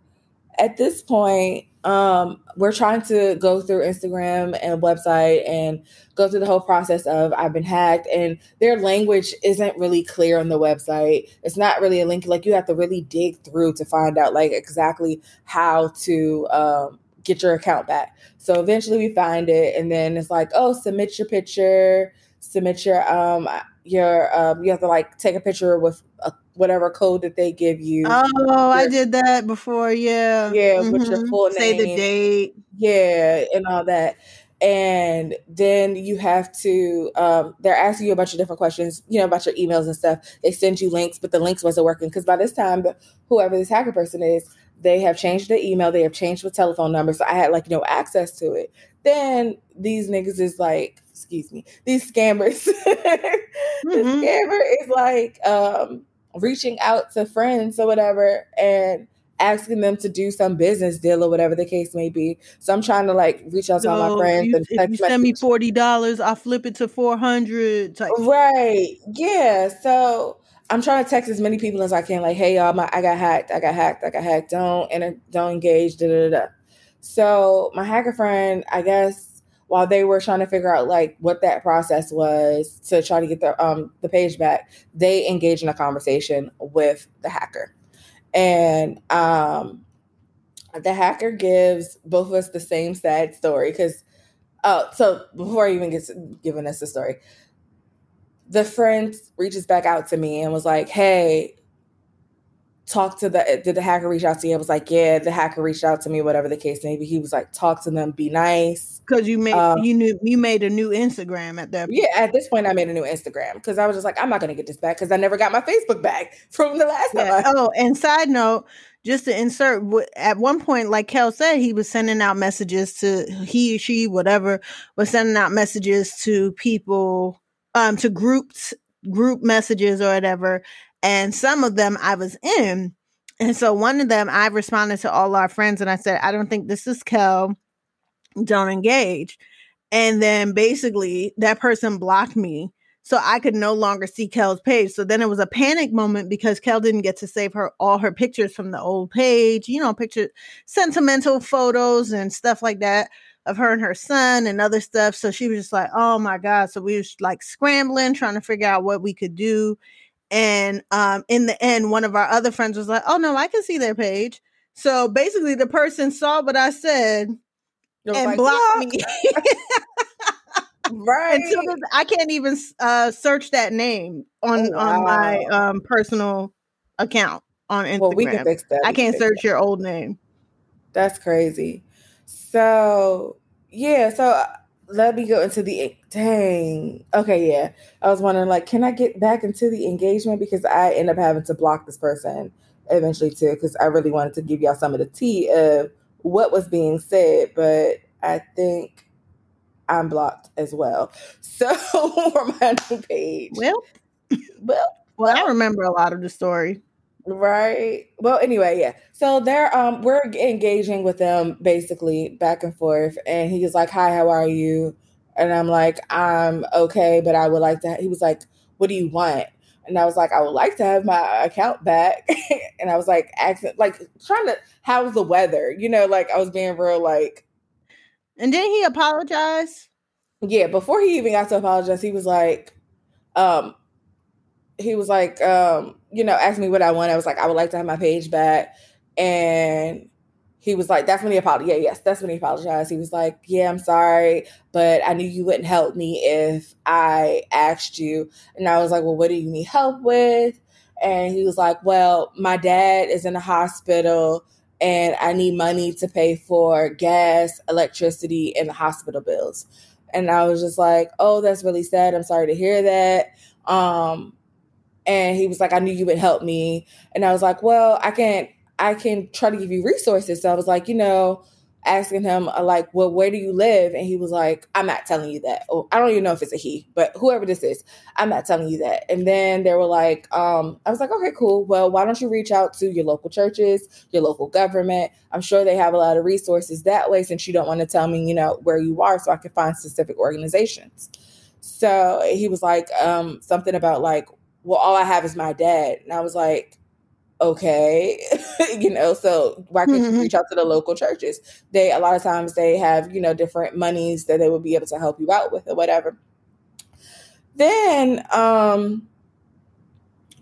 [SPEAKER 1] at this point, um, we're trying to go through Instagram and website and go through the whole process of I've been hacked and their language isn't really clear on the website. It's not really a link. Like you have to really dig through to find out like exactly how to um, get your account back. So eventually we find it and then it's like, oh, submit your picture, submit your um your um you have to like take a picture with a, whatever code that they give you.
[SPEAKER 2] Oh, I did that before. Yeah.
[SPEAKER 1] Yeah, with your
[SPEAKER 2] Mhm.
[SPEAKER 1] full
[SPEAKER 2] Say the date.
[SPEAKER 1] yeah, and all that. and then you have to um, they're asking you a bunch of different questions you know about your emails and stuff they send you links but the links wasn't working because by this time whoever this hacker person is they have changed the email they have changed the telephone number so i had like no access to it then these niggas is like excuse me these scammers mm-hmm. the scammer is like um reaching out to friends or whatever and asking them to do some business deal or whatever the case may be. So I'm trying to like reach out to all my friends
[SPEAKER 2] you,
[SPEAKER 1] and
[SPEAKER 2] if you send me forty dollars, I'll flip it to four hundred.
[SPEAKER 1] Right. Yeah. So I'm trying to text as many people as I can, like, hey y'all, my, I got hacked, I got hacked, I got hacked. Don't enter, don't engage, da da da. So my hacker friend, I guess while they were trying to figure out like what that process was to try to get the um the page back, they engaged in a conversation with the hacker. And um, the hacker gives both of us the same sad story because, oh, so before I even gets giving us the story, the friend reaches back out to me and was like, "Hey, talk to the did the hacker reach out to you? I was like, yeah, the hacker reached out to me, whatever the case may be. He was like, talk to them, be nice.
[SPEAKER 2] Because you made um, you knew you made a new Instagram at that
[SPEAKER 1] point. Yeah, at this point I made a new Instagram because I was just like, I'm not gonna get this back because I never got my Facebook back from the last yeah.
[SPEAKER 2] time. oh, and side note, just to insert at one point, like Kel said, he was sending out messages to he, or she, whatever, was sending out messages to people, um, to groups, group messages or whatever and some of them I was in. And so one of them, I responded to all our friends and I said, I don't think this is Kel. Don't engage. And then basically that person blocked me. So I could no longer see Kel's page. So then it was a panic moment because Kel didn't get to save her all her pictures from the old page, you know, picture sentimental photos and stuff like that of her and her son and other stuff. So she was just like, oh my God. So we was like scrambling, trying to figure out what we could do. And um, in the end, one of our other friends was like, "Oh no, I can see their page." So basically, the person saw what I said and like, blocked me.
[SPEAKER 1] right.
[SPEAKER 2] Until I can't even uh, search that name on oh, wow. on my um, personal account on Instagram. Well, we can fix that. I can't search that. your old name.
[SPEAKER 1] That's crazy. So yeah, so uh, let me go into the dang. Okay, yeah. I was wondering, like, can I get back into the engagement because I end up having to block this person eventually too, because I really wanted to give y'all some of the tea of what was being said, but I think I'm blocked as well. So for my new page,
[SPEAKER 2] well, well, well, I remember a lot of the story.
[SPEAKER 1] Right. Well, anyway, yeah. So they're um we're engaging with them basically back and forth and he's like, "Hi, how are you?" And I'm like, "I'm okay, but I would like to He was like, "What do you want?" And I was like, "I would like to have my account back." and I was like, asking like trying to how's the weather? You know, like I was being real like
[SPEAKER 2] And then he apologized?
[SPEAKER 1] Yeah, before he even got to apologize, he was like, um, he was like, um, you know, asked me what I want. I was like, I would like to have my page back. And he was like, that's when he apologized. Yeah, yes, that's when he apologized. He was like, yeah, I'm sorry, but I knew you wouldn't help me if I asked you. And I was like, well, what do you need help with? And he was like, well, my dad is in the hospital and I need money to pay for gas, electricity, and the hospital bills. And I was just like, oh, that's really sad. I'm sorry to hear that. Um, and he was like, I knew you would help me. And I was like, well, I can I can try to give you resources. So I was like, you know, asking him uh, like, well, where do you live? And he was like, I'm not telling you that. Oh, I don't even know if it's a he, but whoever this is, I'm not telling you that. And then they were like, um, I was like, okay, cool. Well, why don't you reach out to your local churches, your local government? I'm sure they have a lot of resources that way since you don't want to tell me, you know, where you are so I can find specific organizations. So he was like, um, something about like, well, all I have is my dad. And I was like, okay, you know, so why can't mm-hmm. you reach out to the local churches? They, a lot of times they have, you know, different monies that they would be able to help you out with or whatever. Then, um,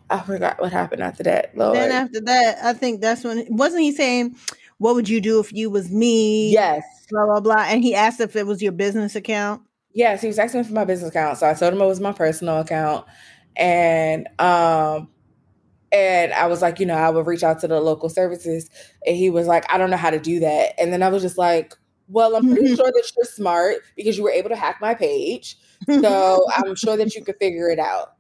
[SPEAKER 1] I forgot what happened after that. Lord.
[SPEAKER 2] Then after that, I think that's when wasn't he saying, "What would you do if you was me?"
[SPEAKER 1] Yes,
[SPEAKER 2] blah blah blah. And he asked if it was your business account.
[SPEAKER 1] Yes, he was asking for my business account, so I told him it was my personal account, and um and I was like, you know, I would reach out to the local services and he was like, I don't know how to do that. And then I was just like, Well, I'm pretty sure that you're smart because you were able to hack my page. So I'm sure that you could figure it out.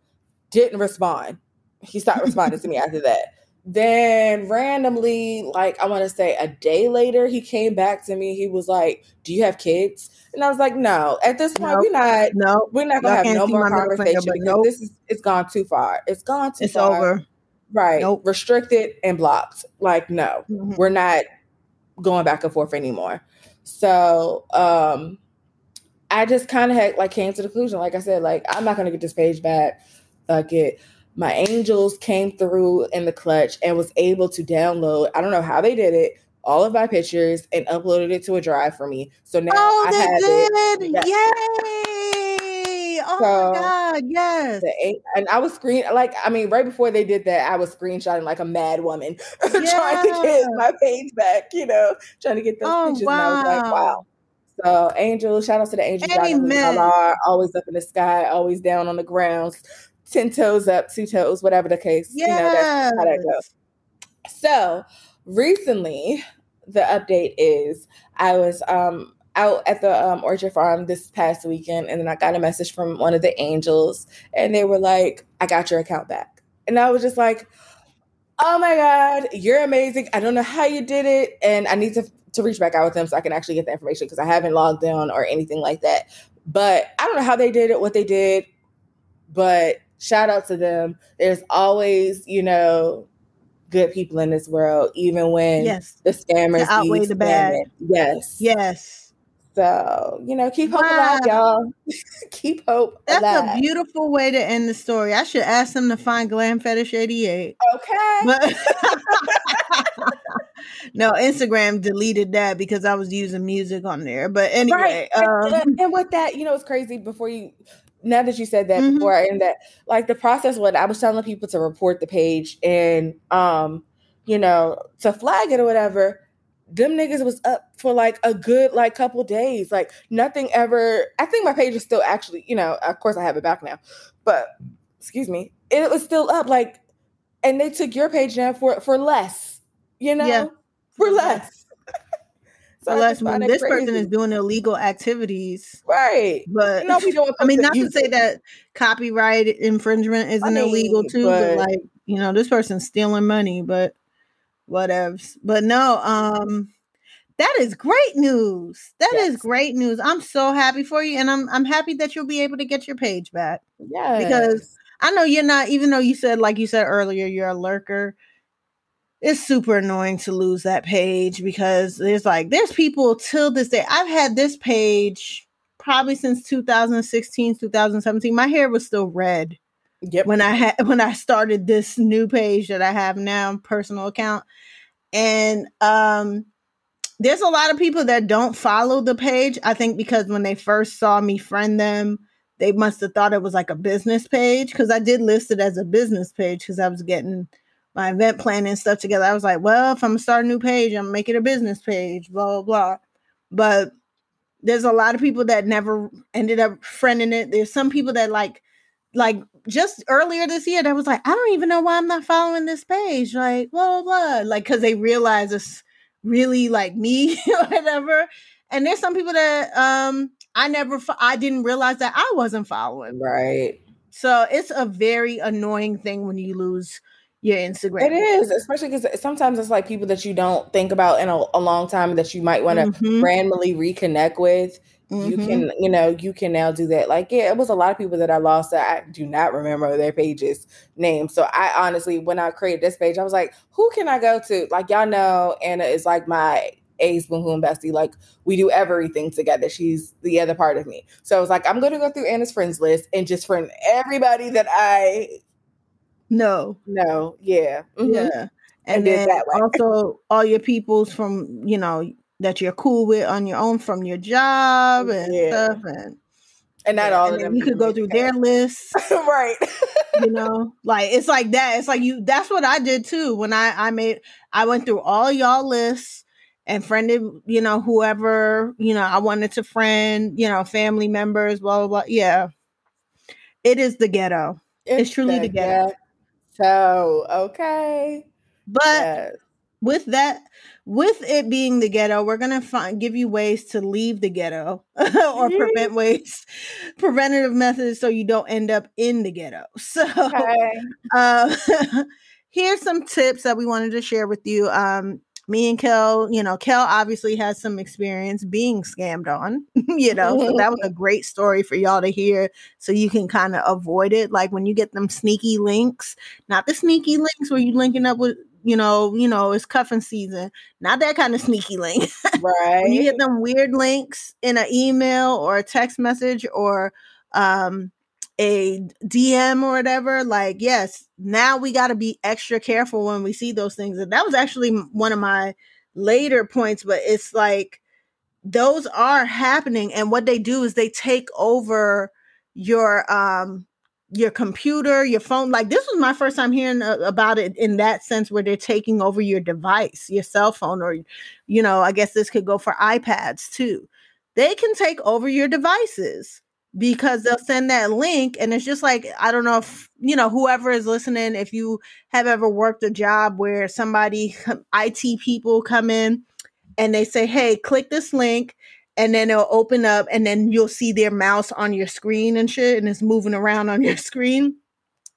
[SPEAKER 1] Didn't respond. He stopped responding to me after that. Then randomly, like I want to say a day later, he came back to me. He was like, "Do you have kids?" And I was like, "No." At this point,
[SPEAKER 2] Nope.
[SPEAKER 1] we're not.
[SPEAKER 2] no,
[SPEAKER 1] We're not gonna
[SPEAKER 2] Y'all
[SPEAKER 1] have no more
[SPEAKER 2] finger,
[SPEAKER 1] conversation because
[SPEAKER 2] nope.
[SPEAKER 1] this is it's gone too far. It's gone too
[SPEAKER 2] it's
[SPEAKER 1] far.
[SPEAKER 2] over.
[SPEAKER 1] Right.
[SPEAKER 2] Nope.
[SPEAKER 1] Restricted and blocked. Like no
[SPEAKER 2] Mhm.
[SPEAKER 1] we're not going back and forth anymore. So um I just kind of had like came to the conclusion, like I said, like I'm not gonna get this page back. Fuck it. My angels came through in the clutch and was able to download. I don't know how they did it. All of my pictures and uploaded it to a drive for me. So now
[SPEAKER 2] Oh,
[SPEAKER 1] I have it.
[SPEAKER 2] did!
[SPEAKER 1] Yes.
[SPEAKER 2] Yay! Oh
[SPEAKER 1] So,
[SPEAKER 2] my god! Yes.
[SPEAKER 1] The and I was screen like I mean, right before they did that, I was screenshotting like a mad woman, trying to get my page back. You know, trying to get those
[SPEAKER 2] Oh
[SPEAKER 1] pictures. And I was like,
[SPEAKER 2] wow!
[SPEAKER 1] wow. So, angels, shout out to the angels. Y'all know who y'all
[SPEAKER 2] Amen.
[SPEAKER 1] Always up in the sky, always down on the ground, ten toes up, two toes, whatever the case. You know, that's how that goes. So recently, the update is I was um out at the um, orchard farm this past weekend, and then I got a message from one of the angels, and they were like, "I got your account back," and I was just like, "Oh my god, you're amazing! I don't know how you did it, and I need to to reach back out with them so I can actually get the information because I haven't logged in or anything like that. But I don't know how they did it, what they did, but shout out to them. There's always, you know, good people in this world, even when
[SPEAKER 2] Yes.
[SPEAKER 1] the scammers
[SPEAKER 2] outweigh the bad.
[SPEAKER 1] Yes.
[SPEAKER 2] Yes.
[SPEAKER 1] So, you know, keep hope alive, y'all. keep hope
[SPEAKER 2] That's
[SPEAKER 1] alive.
[SPEAKER 2] a beautiful way to end the story. I should ask them to find Glam Fetish 88.
[SPEAKER 1] okay.
[SPEAKER 2] But no, Instagram deleted that because I was using music on there. But anyway,
[SPEAKER 1] right.
[SPEAKER 2] um,
[SPEAKER 1] and, and with that, you know, it's crazy before you now that you said that
[SPEAKER 2] Mhm.
[SPEAKER 1] before I end that, like the process what I was telling people to report the page and um, you know, to flag it or whatever, them niggas was up for like a good like couple days. Like nothing ever I think my page is still actually, you know, of course I have it back now. But excuse me, it was still up like and they took your page down for for less, you know?
[SPEAKER 2] Yeah.
[SPEAKER 1] For less. So
[SPEAKER 2] unless
[SPEAKER 1] just find
[SPEAKER 2] when
[SPEAKER 1] it
[SPEAKER 2] this person is doing illegal activities,
[SPEAKER 1] Right.
[SPEAKER 2] but
[SPEAKER 1] No, we don't.
[SPEAKER 2] I mean, not to say that copyright infringement isn't
[SPEAKER 1] mean,
[SPEAKER 2] illegal too, but,
[SPEAKER 1] but-
[SPEAKER 2] like you know, this person's stealing money, but whatevs. But no, um, that is great news. That is
[SPEAKER 1] Yes.
[SPEAKER 2] great news. I'm so happy for you, and I'm I'm happy that you'll be able to get your page back.
[SPEAKER 1] Yeah,
[SPEAKER 2] because I know you're not, even though you said, like you said earlier, you're a lurker. It's super annoying to lose that page because there's like, there's people till this day. I've had this page probably since 2016, 2017. My hair was still red
[SPEAKER 1] yep.
[SPEAKER 2] when I had when I started this new page that I have now, personal account. And um there's a lot of people that don't follow the page. I think because when they first saw me friend them, they must have thought it was like a business page because I did list it as a business page because I was getting my event planning and stuff together. I was like, well, if I'm gonna start a new page, I'm gonna make it a business page, blah blah blah. But there's a lot of people that never ended up friending it. There's some people that like like just earlier this year that was like, I don't even know why I'm not following this page. Like, blah blah blah. Like, cause they realize it's really like me or whatever. And there's some people that um I never fo- I didn't realize that I wasn't following.
[SPEAKER 1] Right.
[SPEAKER 2] So it's a very annoying thing when you lose your Instagram.
[SPEAKER 1] It is, especially because sometimes it's like people that you don't think about in a, a long time that you might want to
[SPEAKER 2] Mhm,
[SPEAKER 1] randomly reconnect with. You
[SPEAKER 2] mhm.
[SPEAKER 1] can, you know, you can now do that. Like, yeah, it was a lot of people that I lost that I do not remember their pages' names. So I honestly, when I created this page, I was like, who can I go to? Like, y'all know Ana is like my ace boom bestie. Like, we do everything together. She's the other part of me. So I was like, I'm gonna go through Ana's friends list and just friend everybody that I
[SPEAKER 2] No.
[SPEAKER 1] No. Yeah. Mhm.
[SPEAKER 2] Yeah.
[SPEAKER 1] And
[SPEAKER 2] And then
[SPEAKER 1] that
[SPEAKER 2] also all your peoples from, you know, that you're cool with on your own from your job and
[SPEAKER 1] Yeah.
[SPEAKER 2] stuff. And,
[SPEAKER 1] And not
[SPEAKER 2] yeah,
[SPEAKER 1] all
[SPEAKER 2] and
[SPEAKER 1] of them.
[SPEAKER 2] you could go through their lists,
[SPEAKER 1] right.
[SPEAKER 2] you know, like it's like that. It's like you, that's what I did too. When I, I made, I went through all y'all lists and friended, you know, whoever, you know, I wanted to friend, you know, family members, blah, blah, blah. Yeah. It is the ghetto. It's truly the ghetto.
[SPEAKER 1] So okay.
[SPEAKER 2] But
[SPEAKER 1] Yes.
[SPEAKER 2] with that with it being the ghetto we're going to find give you ways to leave the ghetto or prevent ways preventative methods so you don't end up in the ghetto so okay. uh, here's some tips that we wanted to share with you um, me and Kel, you know, Kel obviously has some experience being scammed on, you know, so that was a great story for y'all to hear so you can kind of avoid it. Like when you get them sneaky links, not the sneaky links where you linking up with, you know, you know, it's cuffing season, not that kind of sneaky link.
[SPEAKER 1] Right.
[SPEAKER 2] when you get them weird links in an email or a text message or um a DM or whatever, like, yes, now we got to be extra careful when we see those things. And that was actually one of my later points, but it's like those are happening. And what they do is they take over your, um, your computer, your phone. Like this was my first time hearing uh, about it in that sense, where they're taking over your device, your cell phone, or, you know, I guess this could go for iPads too. They can take over your devices because they'll send that link and it's just like i don't know if you know whoever is listening if you have ever worked a job where somebody it people come in and they say hey click this link and then it'll open up and then you'll see their mouse on your screen and shit and it's moving around on your screen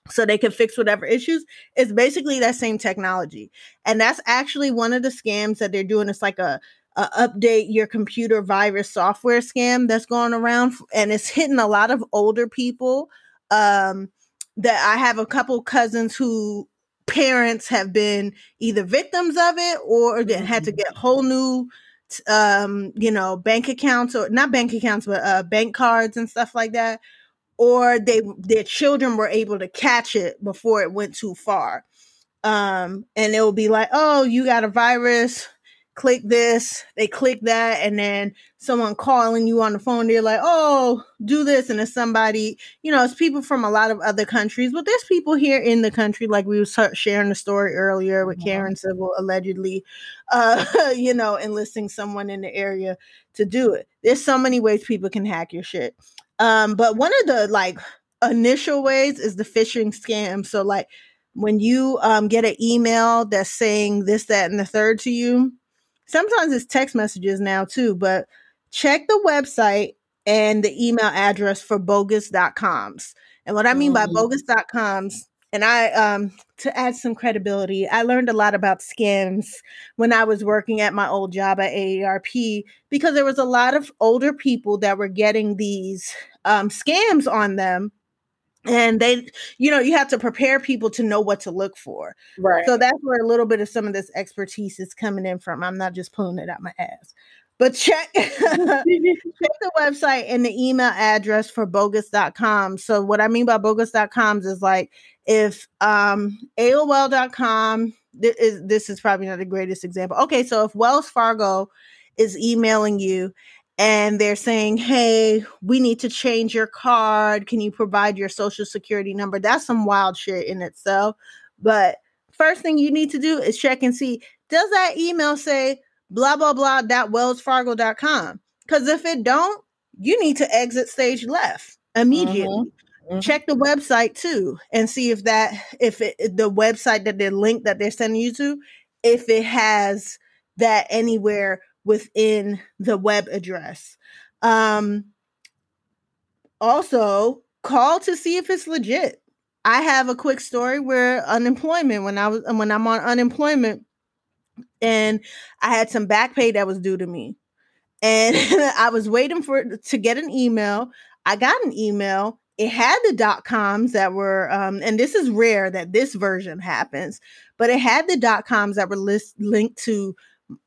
[SPEAKER 2] so they can fix whatever issues. It's basically that same technology and that's actually one of the scams that they're doing. It's like a uh, update your computer virus software scam that's going around and it's hitting a lot of older people um, that i have a couple cousins who parents have been either victims of it or they had to mm-hmm. get whole new um, you know bank accounts or not bank accounts but uh, bank cards and stuff like that or they their children were able to catch it before it went too far um, and it will be like oh you got a virus click this, they click that, and then someone calling you on the phone, they're like, oh, do this. And it's somebody, you know, it's people from a lot of other countries, but there's people here in the country, like we were sharing the story earlier with Karen Civil allegedly, uh, you know, enlisting someone in the area to do it. There's so many ways people can hack your shit. Um, but one of the like initial ways is the phishing scam. So like when you um, get an email that's saying this, that, and the third to you, sometimes it's text messages now too, but check the website and the email address for bogus.coms. And what I mean by mm. bogus.coms, and I um to add some credibility, I learned a lot about scams when I was working at my old job at AARP because there was a lot of older people that were getting these um, scams on them and they you know you have to prepare people to know what to look for.
[SPEAKER 1] Right.
[SPEAKER 2] so that's where a little bit of some of this expertise is coming in from. I'm not just pulling it out my ass. But check check the website and the email address for bogus.com so what i mean by bogus.com is like if um aol.com this is, this is probably not the greatest example. Okay so if wells fargo is emailing you and they're saying, Hey, we need to change your card. Can you provide your social security number? That's some wild shit in itself. But first thing you need to do is check and see does that email say blah blah blah dot wellsfargo.com? Because if it don't, you need to exit stage left immediately. Mm-hmm. Mm-hmm. Check the website too and see if that if it the website that they're linked that they're sending you to, if it has that anywhere within the web address. Um, also, call to see if it's legit. I have a quick story where unemployment when I was when I'm on unemployment and I had some back pay that was due to me. And I was waiting for to get an email. I got an email. It had the dot coms that were um, and this is rare that this version happens, but it had the dot coms that were list, linked to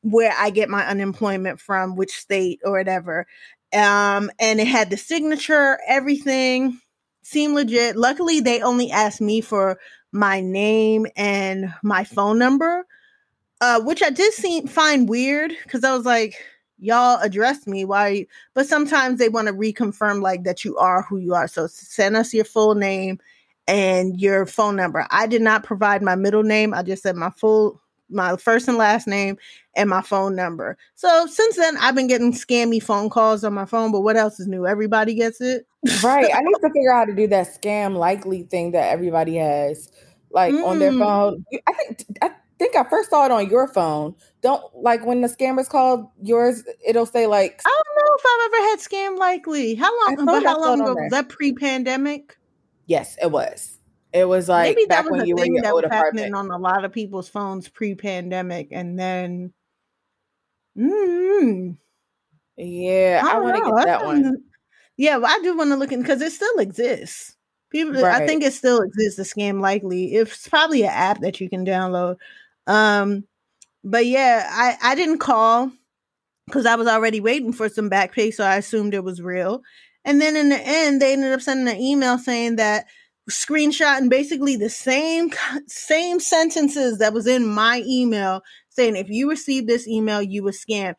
[SPEAKER 2] where I get my unemployment from, which state or whatever. Um, and it had the signature, everything seemed legit. Luckily, they only asked me for my name and my phone number, uh, which I did seem find weird because I was like, y'all address me. Why? But sometimes they want to reconfirm like that you are who you are. So send us your full name and your phone number. I did not provide my middle name. I just said my full my first and last name and my phone number. So since then, I've been getting scammy phone calls on my phone. But what else is new? Everybody gets it,
[SPEAKER 1] right? I need to figure out how to do that scam likely thing that everybody has, like mm. on their mm. phone. I think I, think I first saw it on your phone. Don't like when the scammer's called yours, it'll say like
[SPEAKER 2] I don't know if I've ever had scam likely. How long? But how long ago? Was that pre-pandemic?
[SPEAKER 1] Yes, it was. It was like
[SPEAKER 2] Maybe that
[SPEAKER 1] back
[SPEAKER 2] was
[SPEAKER 1] when you were in
[SPEAKER 2] thing
[SPEAKER 1] your
[SPEAKER 2] that
[SPEAKER 1] old
[SPEAKER 2] was happening
[SPEAKER 1] apartment.
[SPEAKER 2] on a lot of people's phones pre-pandemic, and then. Mm,
[SPEAKER 1] Yeah,
[SPEAKER 2] I
[SPEAKER 1] I want to get
[SPEAKER 2] That
[SPEAKER 1] one.
[SPEAKER 2] Yeah, I do want to look in because it still exists. People, I think it still exists. The scam likely. It's probably an app that you can download. Um, but yeah, I I didn't call because I was already waiting for some back pay, so I assumed it was real. And then in the end, they ended up sending an email saying that screenshotting basically the same same sentences that was in my email, saying if you received this email, you were scammed.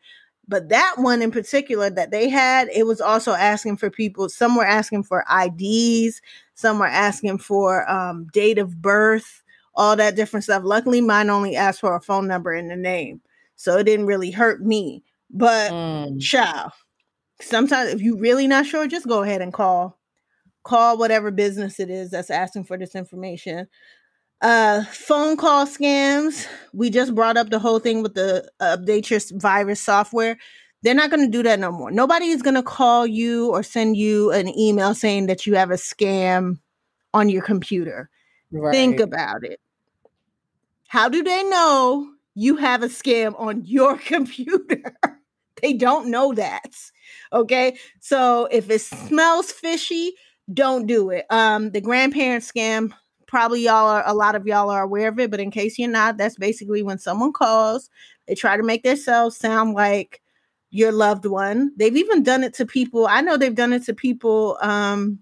[SPEAKER 2] But that one in particular that they had, it was also asking for people. Some were asking for IDs, some were asking for um, date of birth, all that different stuff. Luckily, mine only asked for a phone number and a name, so it didn't really hurt me. But
[SPEAKER 1] Mm.
[SPEAKER 2] child, sometimes if you're really not sure, just go ahead and call. Call whatever business it is that's asking for this information. Uh, phone call scams. We just brought up the whole thing with the uh, update your virus software. They're not going to do that no more. Nobody is going to call you or send you an email saying that you have a scam on your computer. Think about it. How do they know you have a scam on your computer? they don't know that. Okay. So if it smells fishy, don't do it. Um, the grandparent scam, probably y'all are a lot of y'all are aware of it, but in case you're not, that's basically when someone calls, they try to make themselves sound like your loved one. They've even done it to people. I know they've done it to people um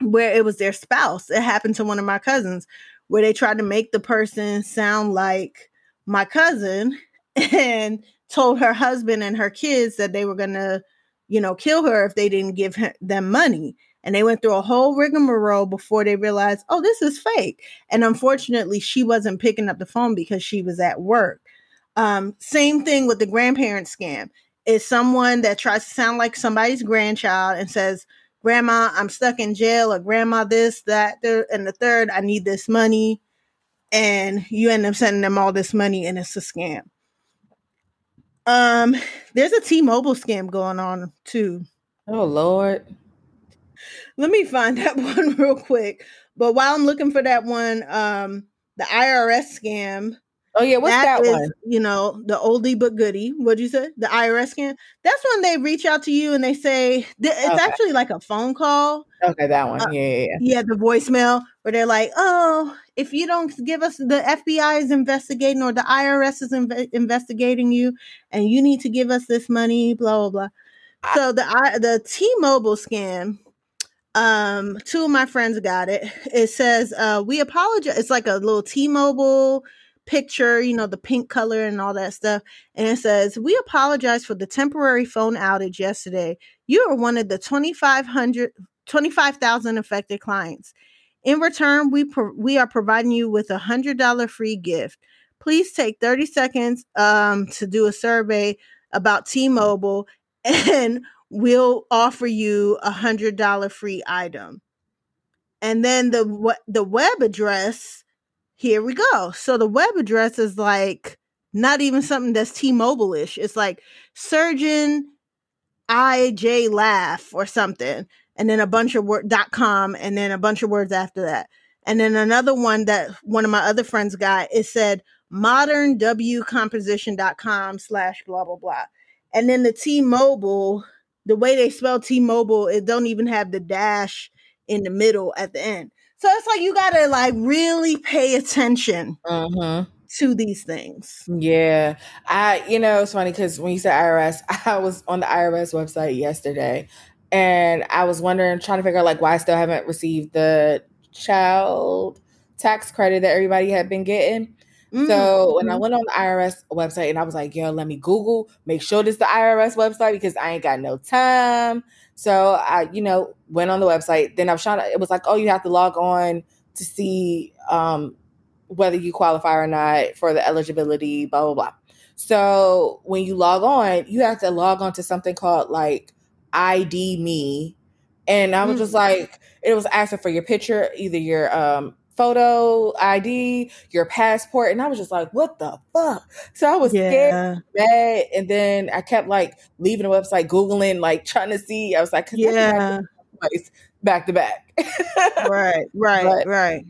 [SPEAKER 2] where it was their spouse. It happened to one of my cousins where they tried to make the person sound like my cousin and told her husband and her kids that they were going to, you know, kill her if they didn't give her, them money. And they went through a whole rigmarole before they realized, oh, this is fake. And unfortunately, she wasn't picking up the phone because she was at work. Um, same thing with the grandparent scam. Is someone that tries to sound like somebody's grandchild and says, Grandma, I'm stuck in jail, or Grandma, this, that, and the third, I need this money. And you end up sending them all this money, and it's a scam. Um, there's a T-Mobile scam going on too.
[SPEAKER 1] Oh Lord.
[SPEAKER 2] Let me find that one real quick. But while I'm looking for that one, um, the IRS scam.
[SPEAKER 1] Oh yeah, what's that,
[SPEAKER 2] is,
[SPEAKER 1] one?
[SPEAKER 2] You know, the oldie but goodie. What'd you say? The IRS scam. That's when they reach out to you and they say th- it's
[SPEAKER 1] Okay.
[SPEAKER 2] actually like a phone call.
[SPEAKER 1] Okay, that one.
[SPEAKER 2] uh,
[SPEAKER 1] yeah, yeah, yeah.
[SPEAKER 2] Yeah, the voicemail where they're like, "Oh, if you don't give us the FBI is investigating or the IRS is inve- investigating you, and you need to give us this money." Blah blah blah. So the I the T-Mobile scam. Um, two of my friends got it. It says, "Uh, we apologize." It's like a little T-Mobile picture, you know, the pink color and all that stuff. And it says, "We apologize for the temporary phone outage yesterday. You are one of the 2,500 25,000 affected clients. In return, we pro- we are providing you with a $100 free gift. Please take 30 seconds um, to do a survey about T-Mobile and we'll offer you a $100 free item. And then the the web address, here we go. So the web address is like not even something that's T-Mobile-ish. It's like surgeon IJ laugh or something and then a bunch of word dot com and then a bunch of words after that and then another one that one of my other friends got it said modern wcomposition.com slash blah blah blah and then the t-mobile the way they spell t-mobile it don't even have the dash in the middle at the end so it's like you gotta like really pay attention
[SPEAKER 1] Mm-hmm.
[SPEAKER 2] to these things
[SPEAKER 1] Yeah. I you know, it's funny because when you said IRS, I was on the IRS website yesterday and I was wondering, trying to figure out like why I still haven't received the child tax credit that everybody had been getting. So when I
[SPEAKER 2] Mhm.
[SPEAKER 1] went on the IRS website and I was like, yo, let me Google, make sure this is the IRS website because I ain't got no time. So I, you know, went on the website. Then I was trying to, it was like, oh, you have to log on to see um whether you qualify or not for the eligibility, blah, blah, blah. So when you log on, you have to log on to something called like ID me. And I was just
[SPEAKER 2] Mm.
[SPEAKER 1] like, it was asking for your picture, either your um photo ID, your passport. And I was just like, what the fuck? So I was
[SPEAKER 2] Yeah.
[SPEAKER 1] scared, mad. And then I kept like leaving the website, Googling, like trying to see. I was like,
[SPEAKER 2] Yeah.
[SPEAKER 1] back to back.
[SPEAKER 2] Right, right,
[SPEAKER 1] But-
[SPEAKER 2] right.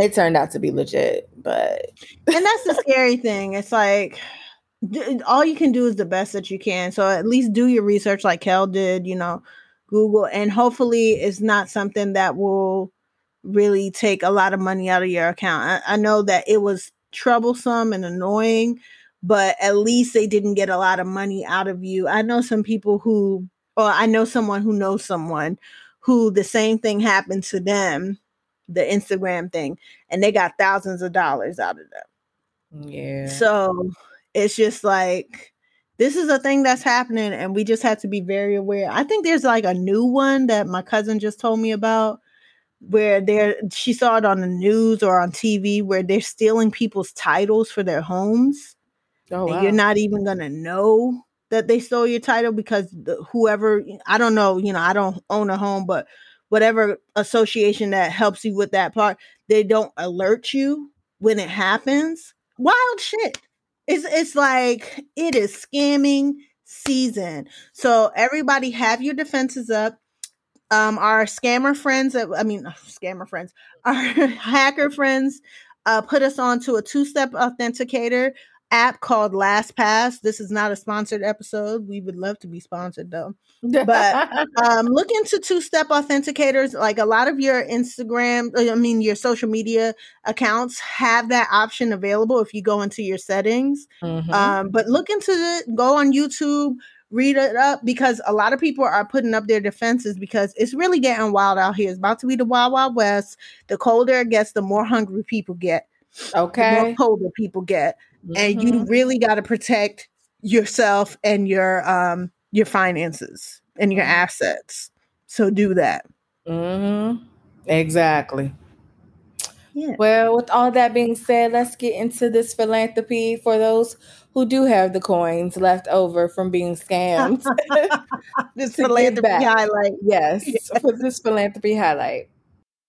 [SPEAKER 1] It turned out to be legit, but
[SPEAKER 2] and that's the scary thing. It's like all you can do is the best that you can. So at least do your research, like Kel did. You know, Google, and hopefully it's not something that will really take a lot of money out of your account. I, I know that it was troublesome and annoying, but at least they didn't get a lot of money out of you. I know some people who, or I know someone who knows someone who the same thing happened to them, the Instagram thing, and they got thousands of dollars out of them.
[SPEAKER 1] yeah.
[SPEAKER 2] So it's just like this is a thing that's happening, and we just have to be very aware. I think there's like a new one that my cousin just told me about where they're she saw it on the news or on TV where they're stealing people's titles for their homes
[SPEAKER 1] oh,
[SPEAKER 2] and
[SPEAKER 1] wow.
[SPEAKER 2] you're not even gonna know that they stole your title because the, whoever I don't know, you know, I don't own a home, but whatever association that helps you with that part, they don't alert you when it happens. Wild shit. It's it's like it is scamming season. So everybody have your defenses up. Um, our scammer friends, I mean, scammer friends, our hacker friends, uh, put us onto a two-step authenticator app called LastPass. This is not a sponsored episode. We would love to be sponsored though. but- Um, look into two-step authenticators. Like a lot of your Instagram, I mean your social media accounts have that option available if you go into your settings.
[SPEAKER 1] Mhm.
[SPEAKER 2] Um, but look into it, go on YouTube, read it up because a lot of people are putting up their defenses because it's really getting wild out here. It's about to be the wild, wild west. The colder it gets, the more hungry people get, Okay. the more colder people get. And you
[SPEAKER 1] Mhm.
[SPEAKER 2] really got to protect yourself and your um your finances and your assets. So do that.
[SPEAKER 1] Mm-hmm. Exactly.
[SPEAKER 2] Yeah.
[SPEAKER 1] Well, with all that being said, let's get into this philanthropy for those who do have the coins left over from being scammed.
[SPEAKER 2] This philanthropy
[SPEAKER 1] back.
[SPEAKER 2] highlight.
[SPEAKER 1] yes, for this philanthropy highlight.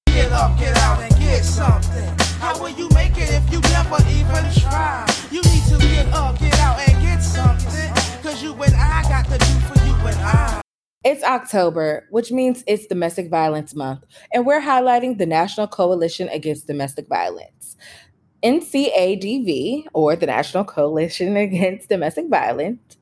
[SPEAKER 4] Get up, get out, and get something. How will you make it if you never even try? You need to get up, get out, and get something. Cause you and I got to do for you and I.
[SPEAKER 1] It's October, which means it's Domestic Violence Month, and we're highlighting the National Coalition Against Domestic Violence. NCADV, or the National Coalition Against Domestic Violence,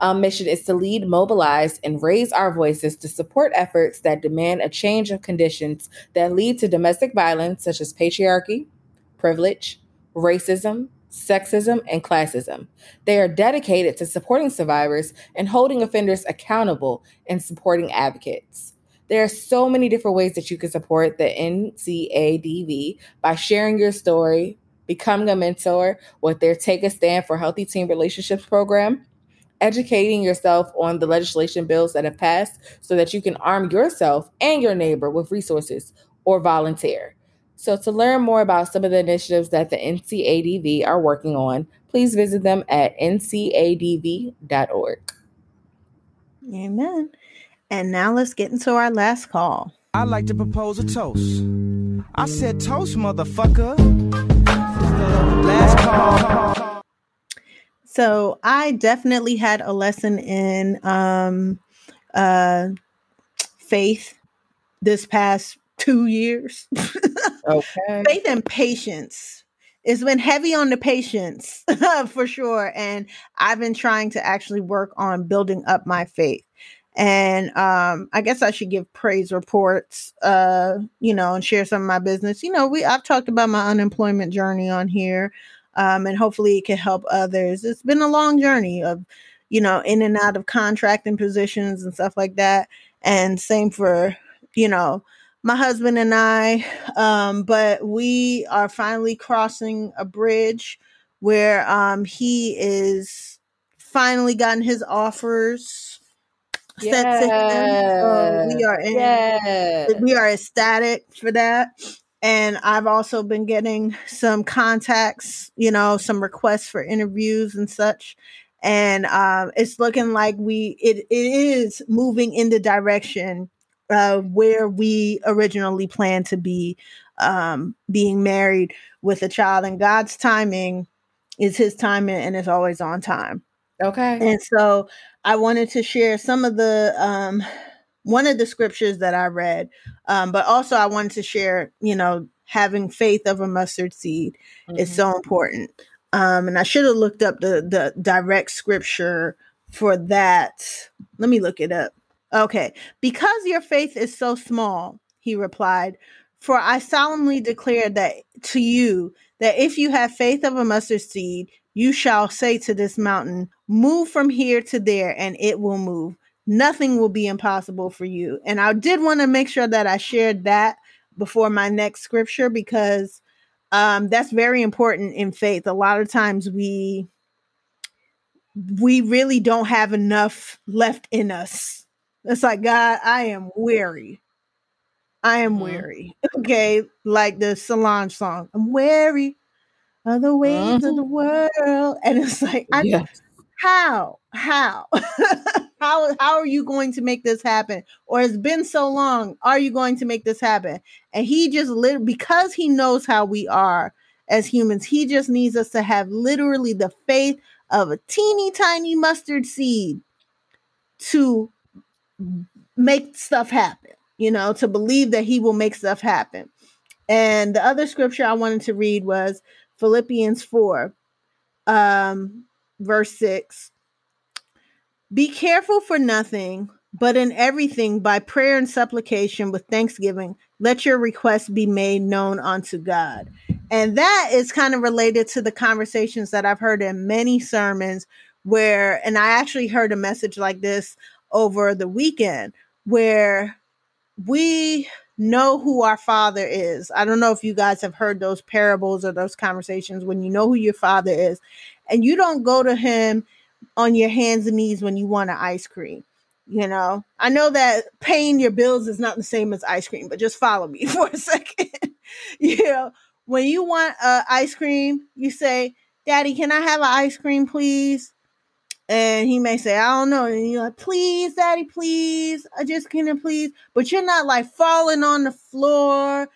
[SPEAKER 1] um, mission is to lead, mobilize, and raise our voices to support efforts that demand a change of conditions that lead to domestic violence, such as patriarchy, privilege, racism, sexism, and classism. They are dedicated to supporting survivors and holding offenders accountable and supporting advocates. There are so many different ways that you can support the NCADV by sharing your story, becoming a mentor with their Take a Stand for Healthy Teen Relationships program, educating yourself on the legislation bills that have passed so that you can arm yourself and your neighbor with resources or volunteer. So, to learn more about some of the initiatives that the NCADV are working on, please visit them at ncadv.org.
[SPEAKER 2] Amen. And now let's get into our last call.
[SPEAKER 4] I'd like to propose a toast. I said toast, motherfucker. Last call.
[SPEAKER 2] So I definitely had a lesson in um uh faith this past two years.
[SPEAKER 1] Okay.
[SPEAKER 2] faith and patience. It's been heavy on the patience for sure. And I've been trying to actually work on building up my faith. And um, I guess I should give praise reports, uh, you know, and share some of my business. You know, we I've talked about my unemployment journey on here, um, and hopefully it can help others. It's been a long journey of, you know, in and out of contracting positions and stuff like that. And same for, you know, my husband and I. Um, but we are finally crossing a bridge where um, he is finally gotten his offers him. So we are in we are ecstatic for that. And I've also been getting some contacts, you know, some requests for interviews and such. And um, it's looking like we it, it is moving in the direction uh, where we originally planned to be um, being married with a child, and God's timing is His timing, and it's always on time.
[SPEAKER 1] Okay.
[SPEAKER 2] And so I wanted to share some of the um, one of the scriptures that I read, um, but also I wanted to share, you know, having faith of a mustard seed mm-hmm. is so important. Um, and I should have looked up the the direct scripture for that. Let me look it up. Okay, because your faith is so small, he replied. For I solemnly declare that to you that if you have faith of a mustard seed, you shall say to this mountain, Move from here to there, and it will move. Nothing will be impossible for you. And I did want to make sure that I shared that before my next scripture because um, that's very important in faith. A lot of times we we really don't have enough left in us. It's like God, I am weary. I am mm-hmm. weary. Okay, like the Solange song. I'm weary of the ways mm-hmm. of the world, and it's like, I, yes. how, how, how, how are you going to make this happen? Or it's been so long. Are you going to make this happen? And he just lit because he knows how we are as humans. He just needs us to have literally the faith of a teeny tiny mustard seed to make stuff happen you know, to believe that he will make stuff happen. And the other scripture I wanted to read was Philippians 4, um, verse 6. Be careful for nothing, but in everything by prayer and supplication with thanksgiving, let your requests be made known unto God. And that is kind of related to the conversations that I've heard in many sermons where, and I actually heard a message like this over the weekend where we know who our father is. I don't know if you guys have heard those parables or those conversations when you know who your father is and you don't go to him on your hands and knees when you want an ice cream. You know, I know that paying your bills is not the same as ice cream, but just follow me for a second. you know, when you want uh, ice cream, you say, Daddy, can I have an ice cream, please? And he may say, I don't know. And you're like, please, daddy, please. I just can't please. But you're not like falling on the floor,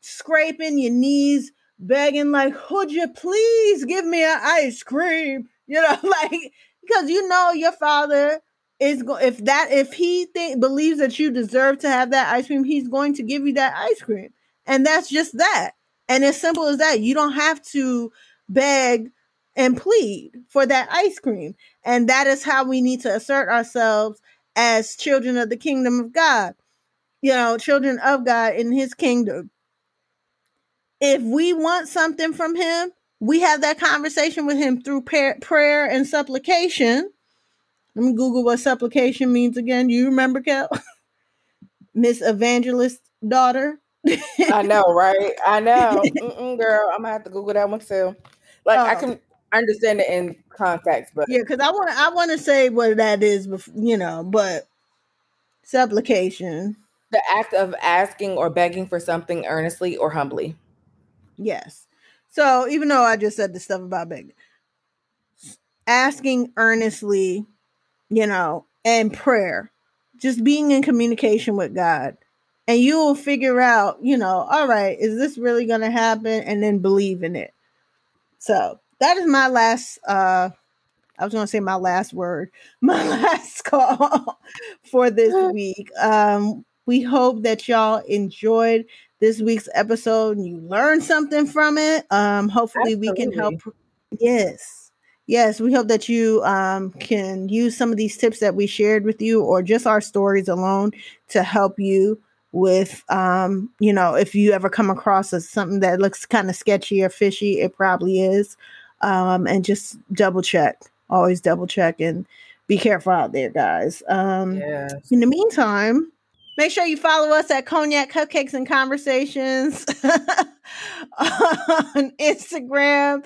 [SPEAKER 2] scraping your knees, begging, like, would you please give me an ice cream? You know, like, because you know your father is going, if that, if he think, believes that you deserve to have that ice cream, he's going to give you that ice cream. And that's just that. And as simple as that, you don't have to beg and plead for that ice cream. And that is how we need to assert ourselves as children of the kingdom of God, you know, children of God in his kingdom. If we want something from him, we have that conversation with him through prayer and supplication. Let me Google what supplication means again. Do you remember, Kel? Miss Evangelist daughter.
[SPEAKER 1] I know, right? I know. Mm-mm, girl, I'm gonna have to Google that one too. Like oh. I can I understand it in context, but
[SPEAKER 2] yeah, because I want I want to say what that is, before, you know, but supplication,
[SPEAKER 1] the act of asking or begging for something earnestly or humbly.
[SPEAKER 2] Yes. So even though I just said the stuff about begging, asking earnestly, you know, and prayer, just being in communication with God, and you will figure out, you know, all right, is this really going to happen? And then believe in it. So that is my last uh I was going to say my last word, my last call for this week. Um, we hope that y'all enjoyed this week's episode and you learned something from it. Um, hopefully, Absolutely. we can help. Yes, yes, we hope that you um, can use some of these tips that we shared with you, or just our stories alone, to help you with um, you know if you ever come across something that looks kind of sketchy or fishy it probably is um, and just double check. Always double check and be careful out there, guys. Um, yes. In the meantime, make sure you follow us at Cognac Cupcakes and Conversations on Instagram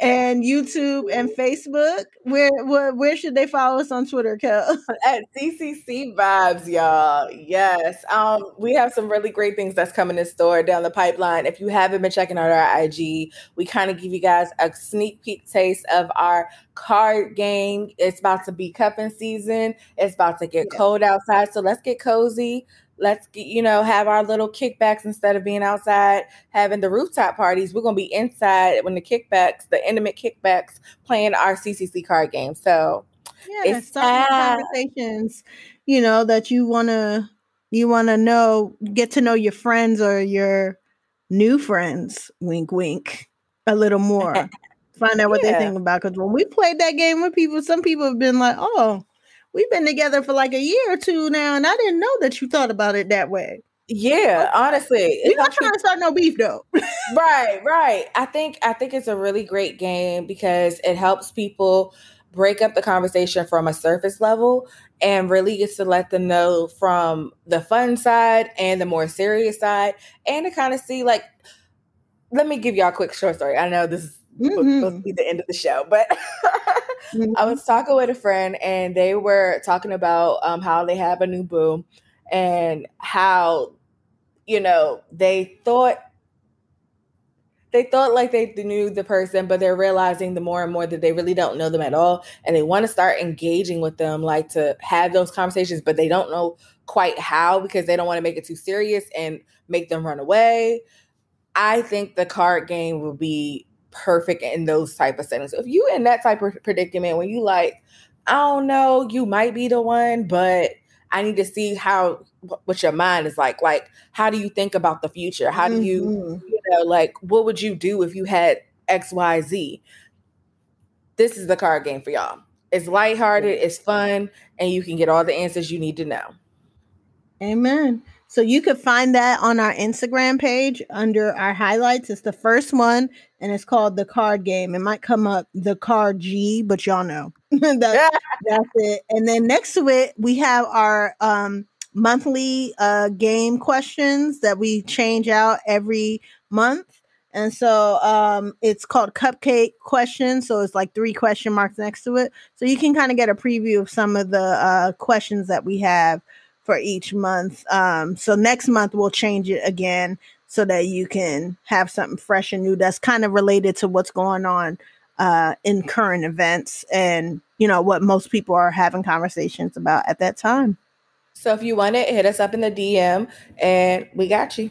[SPEAKER 2] and YouTube and Facebook. Where, where where should they follow us on Twitter, Kel?
[SPEAKER 1] At CCC Vibes, y'all. Yes. Um, we have some really great things that's coming in store down the pipeline. If you haven't been checking out our IG, we kind of give you guys a sneak peek taste of our card game. It's about to be cupping season. It's about to get yeah. cold outside, so let's get cozy let's get, you know have our little kickbacks instead of being outside having the rooftop parties. We're gonna be inside when the kickbacks the intimate kickbacks playing our ccc card game so
[SPEAKER 2] yeah it's some conversations you know that you want to you want to know get to know your friends or your new friends wink wink a little more. Find out what yeah. they think about because when we played that game with people some people have been like oh we've been together for like a year or two now, and I didn't know that you thought about it that way.
[SPEAKER 1] Yeah, honestly,
[SPEAKER 2] we're not trying to start no beef though.
[SPEAKER 1] right, right. I think I think it's a really great game because it helps people break up the conversation from a surface level and really gets to let them know from the fun side and the more serious side, and to kind of see like. Let me give y'all a quick short story. I know this is mm-hmm. supposed to be the end of the show, but mm-hmm. I was talking with a friend and they were talking about um, how they have a new boo and how, you know, they thought they thought like they knew the person, but they're realizing the more and more that they really don't know them at all. And they want to start engaging with them, like to have those conversations, but they don't know quite how because they don't want to make it too serious and make them run away. I think the card game will be perfect in those type of settings. So if you in that type of predicament when you like, I don't know, you might be the one, but I need to see how what your mind is like. Like, how do you think about the future? How do you, mm-hmm. you know, like, what would you do if you had X, Y, Z? This is the card game for y'all. It's lighthearted, it's fun, and you can get all the answers you need to know.
[SPEAKER 2] Amen. So you could find that on our Instagram page under our highlights. It's the first one, and it's called the card game. It might come up the card G, but y'all know that, that's it. And then next to it, we have our um, monthly uh, game questions that we change out every month. And so um, it's called Cupcake Questions. So it's like three question marks next to it. So you can kind of get a preview of some of the uh, questions that we have for each month. Um, so next month we'll change it again so that you can have something fresh and new that's kind of related to what's going on uh, in current events and you know what most people are having conversations about at that time.
[SPEAKER 1] So if you want it, hit us up in the DM and we got you.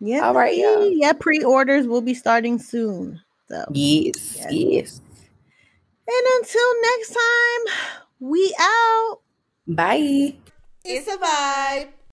[SPEAKER 2] Yeah. All right, y'all. Yeah, pre-orders will be starting soon. So
[SPEAKER 1] yes, yes. yes.
[SPEAKER 2] And until next time, we out.
[SPEAKER 1] Bye.
[SPEAKER 4] It's a vibe.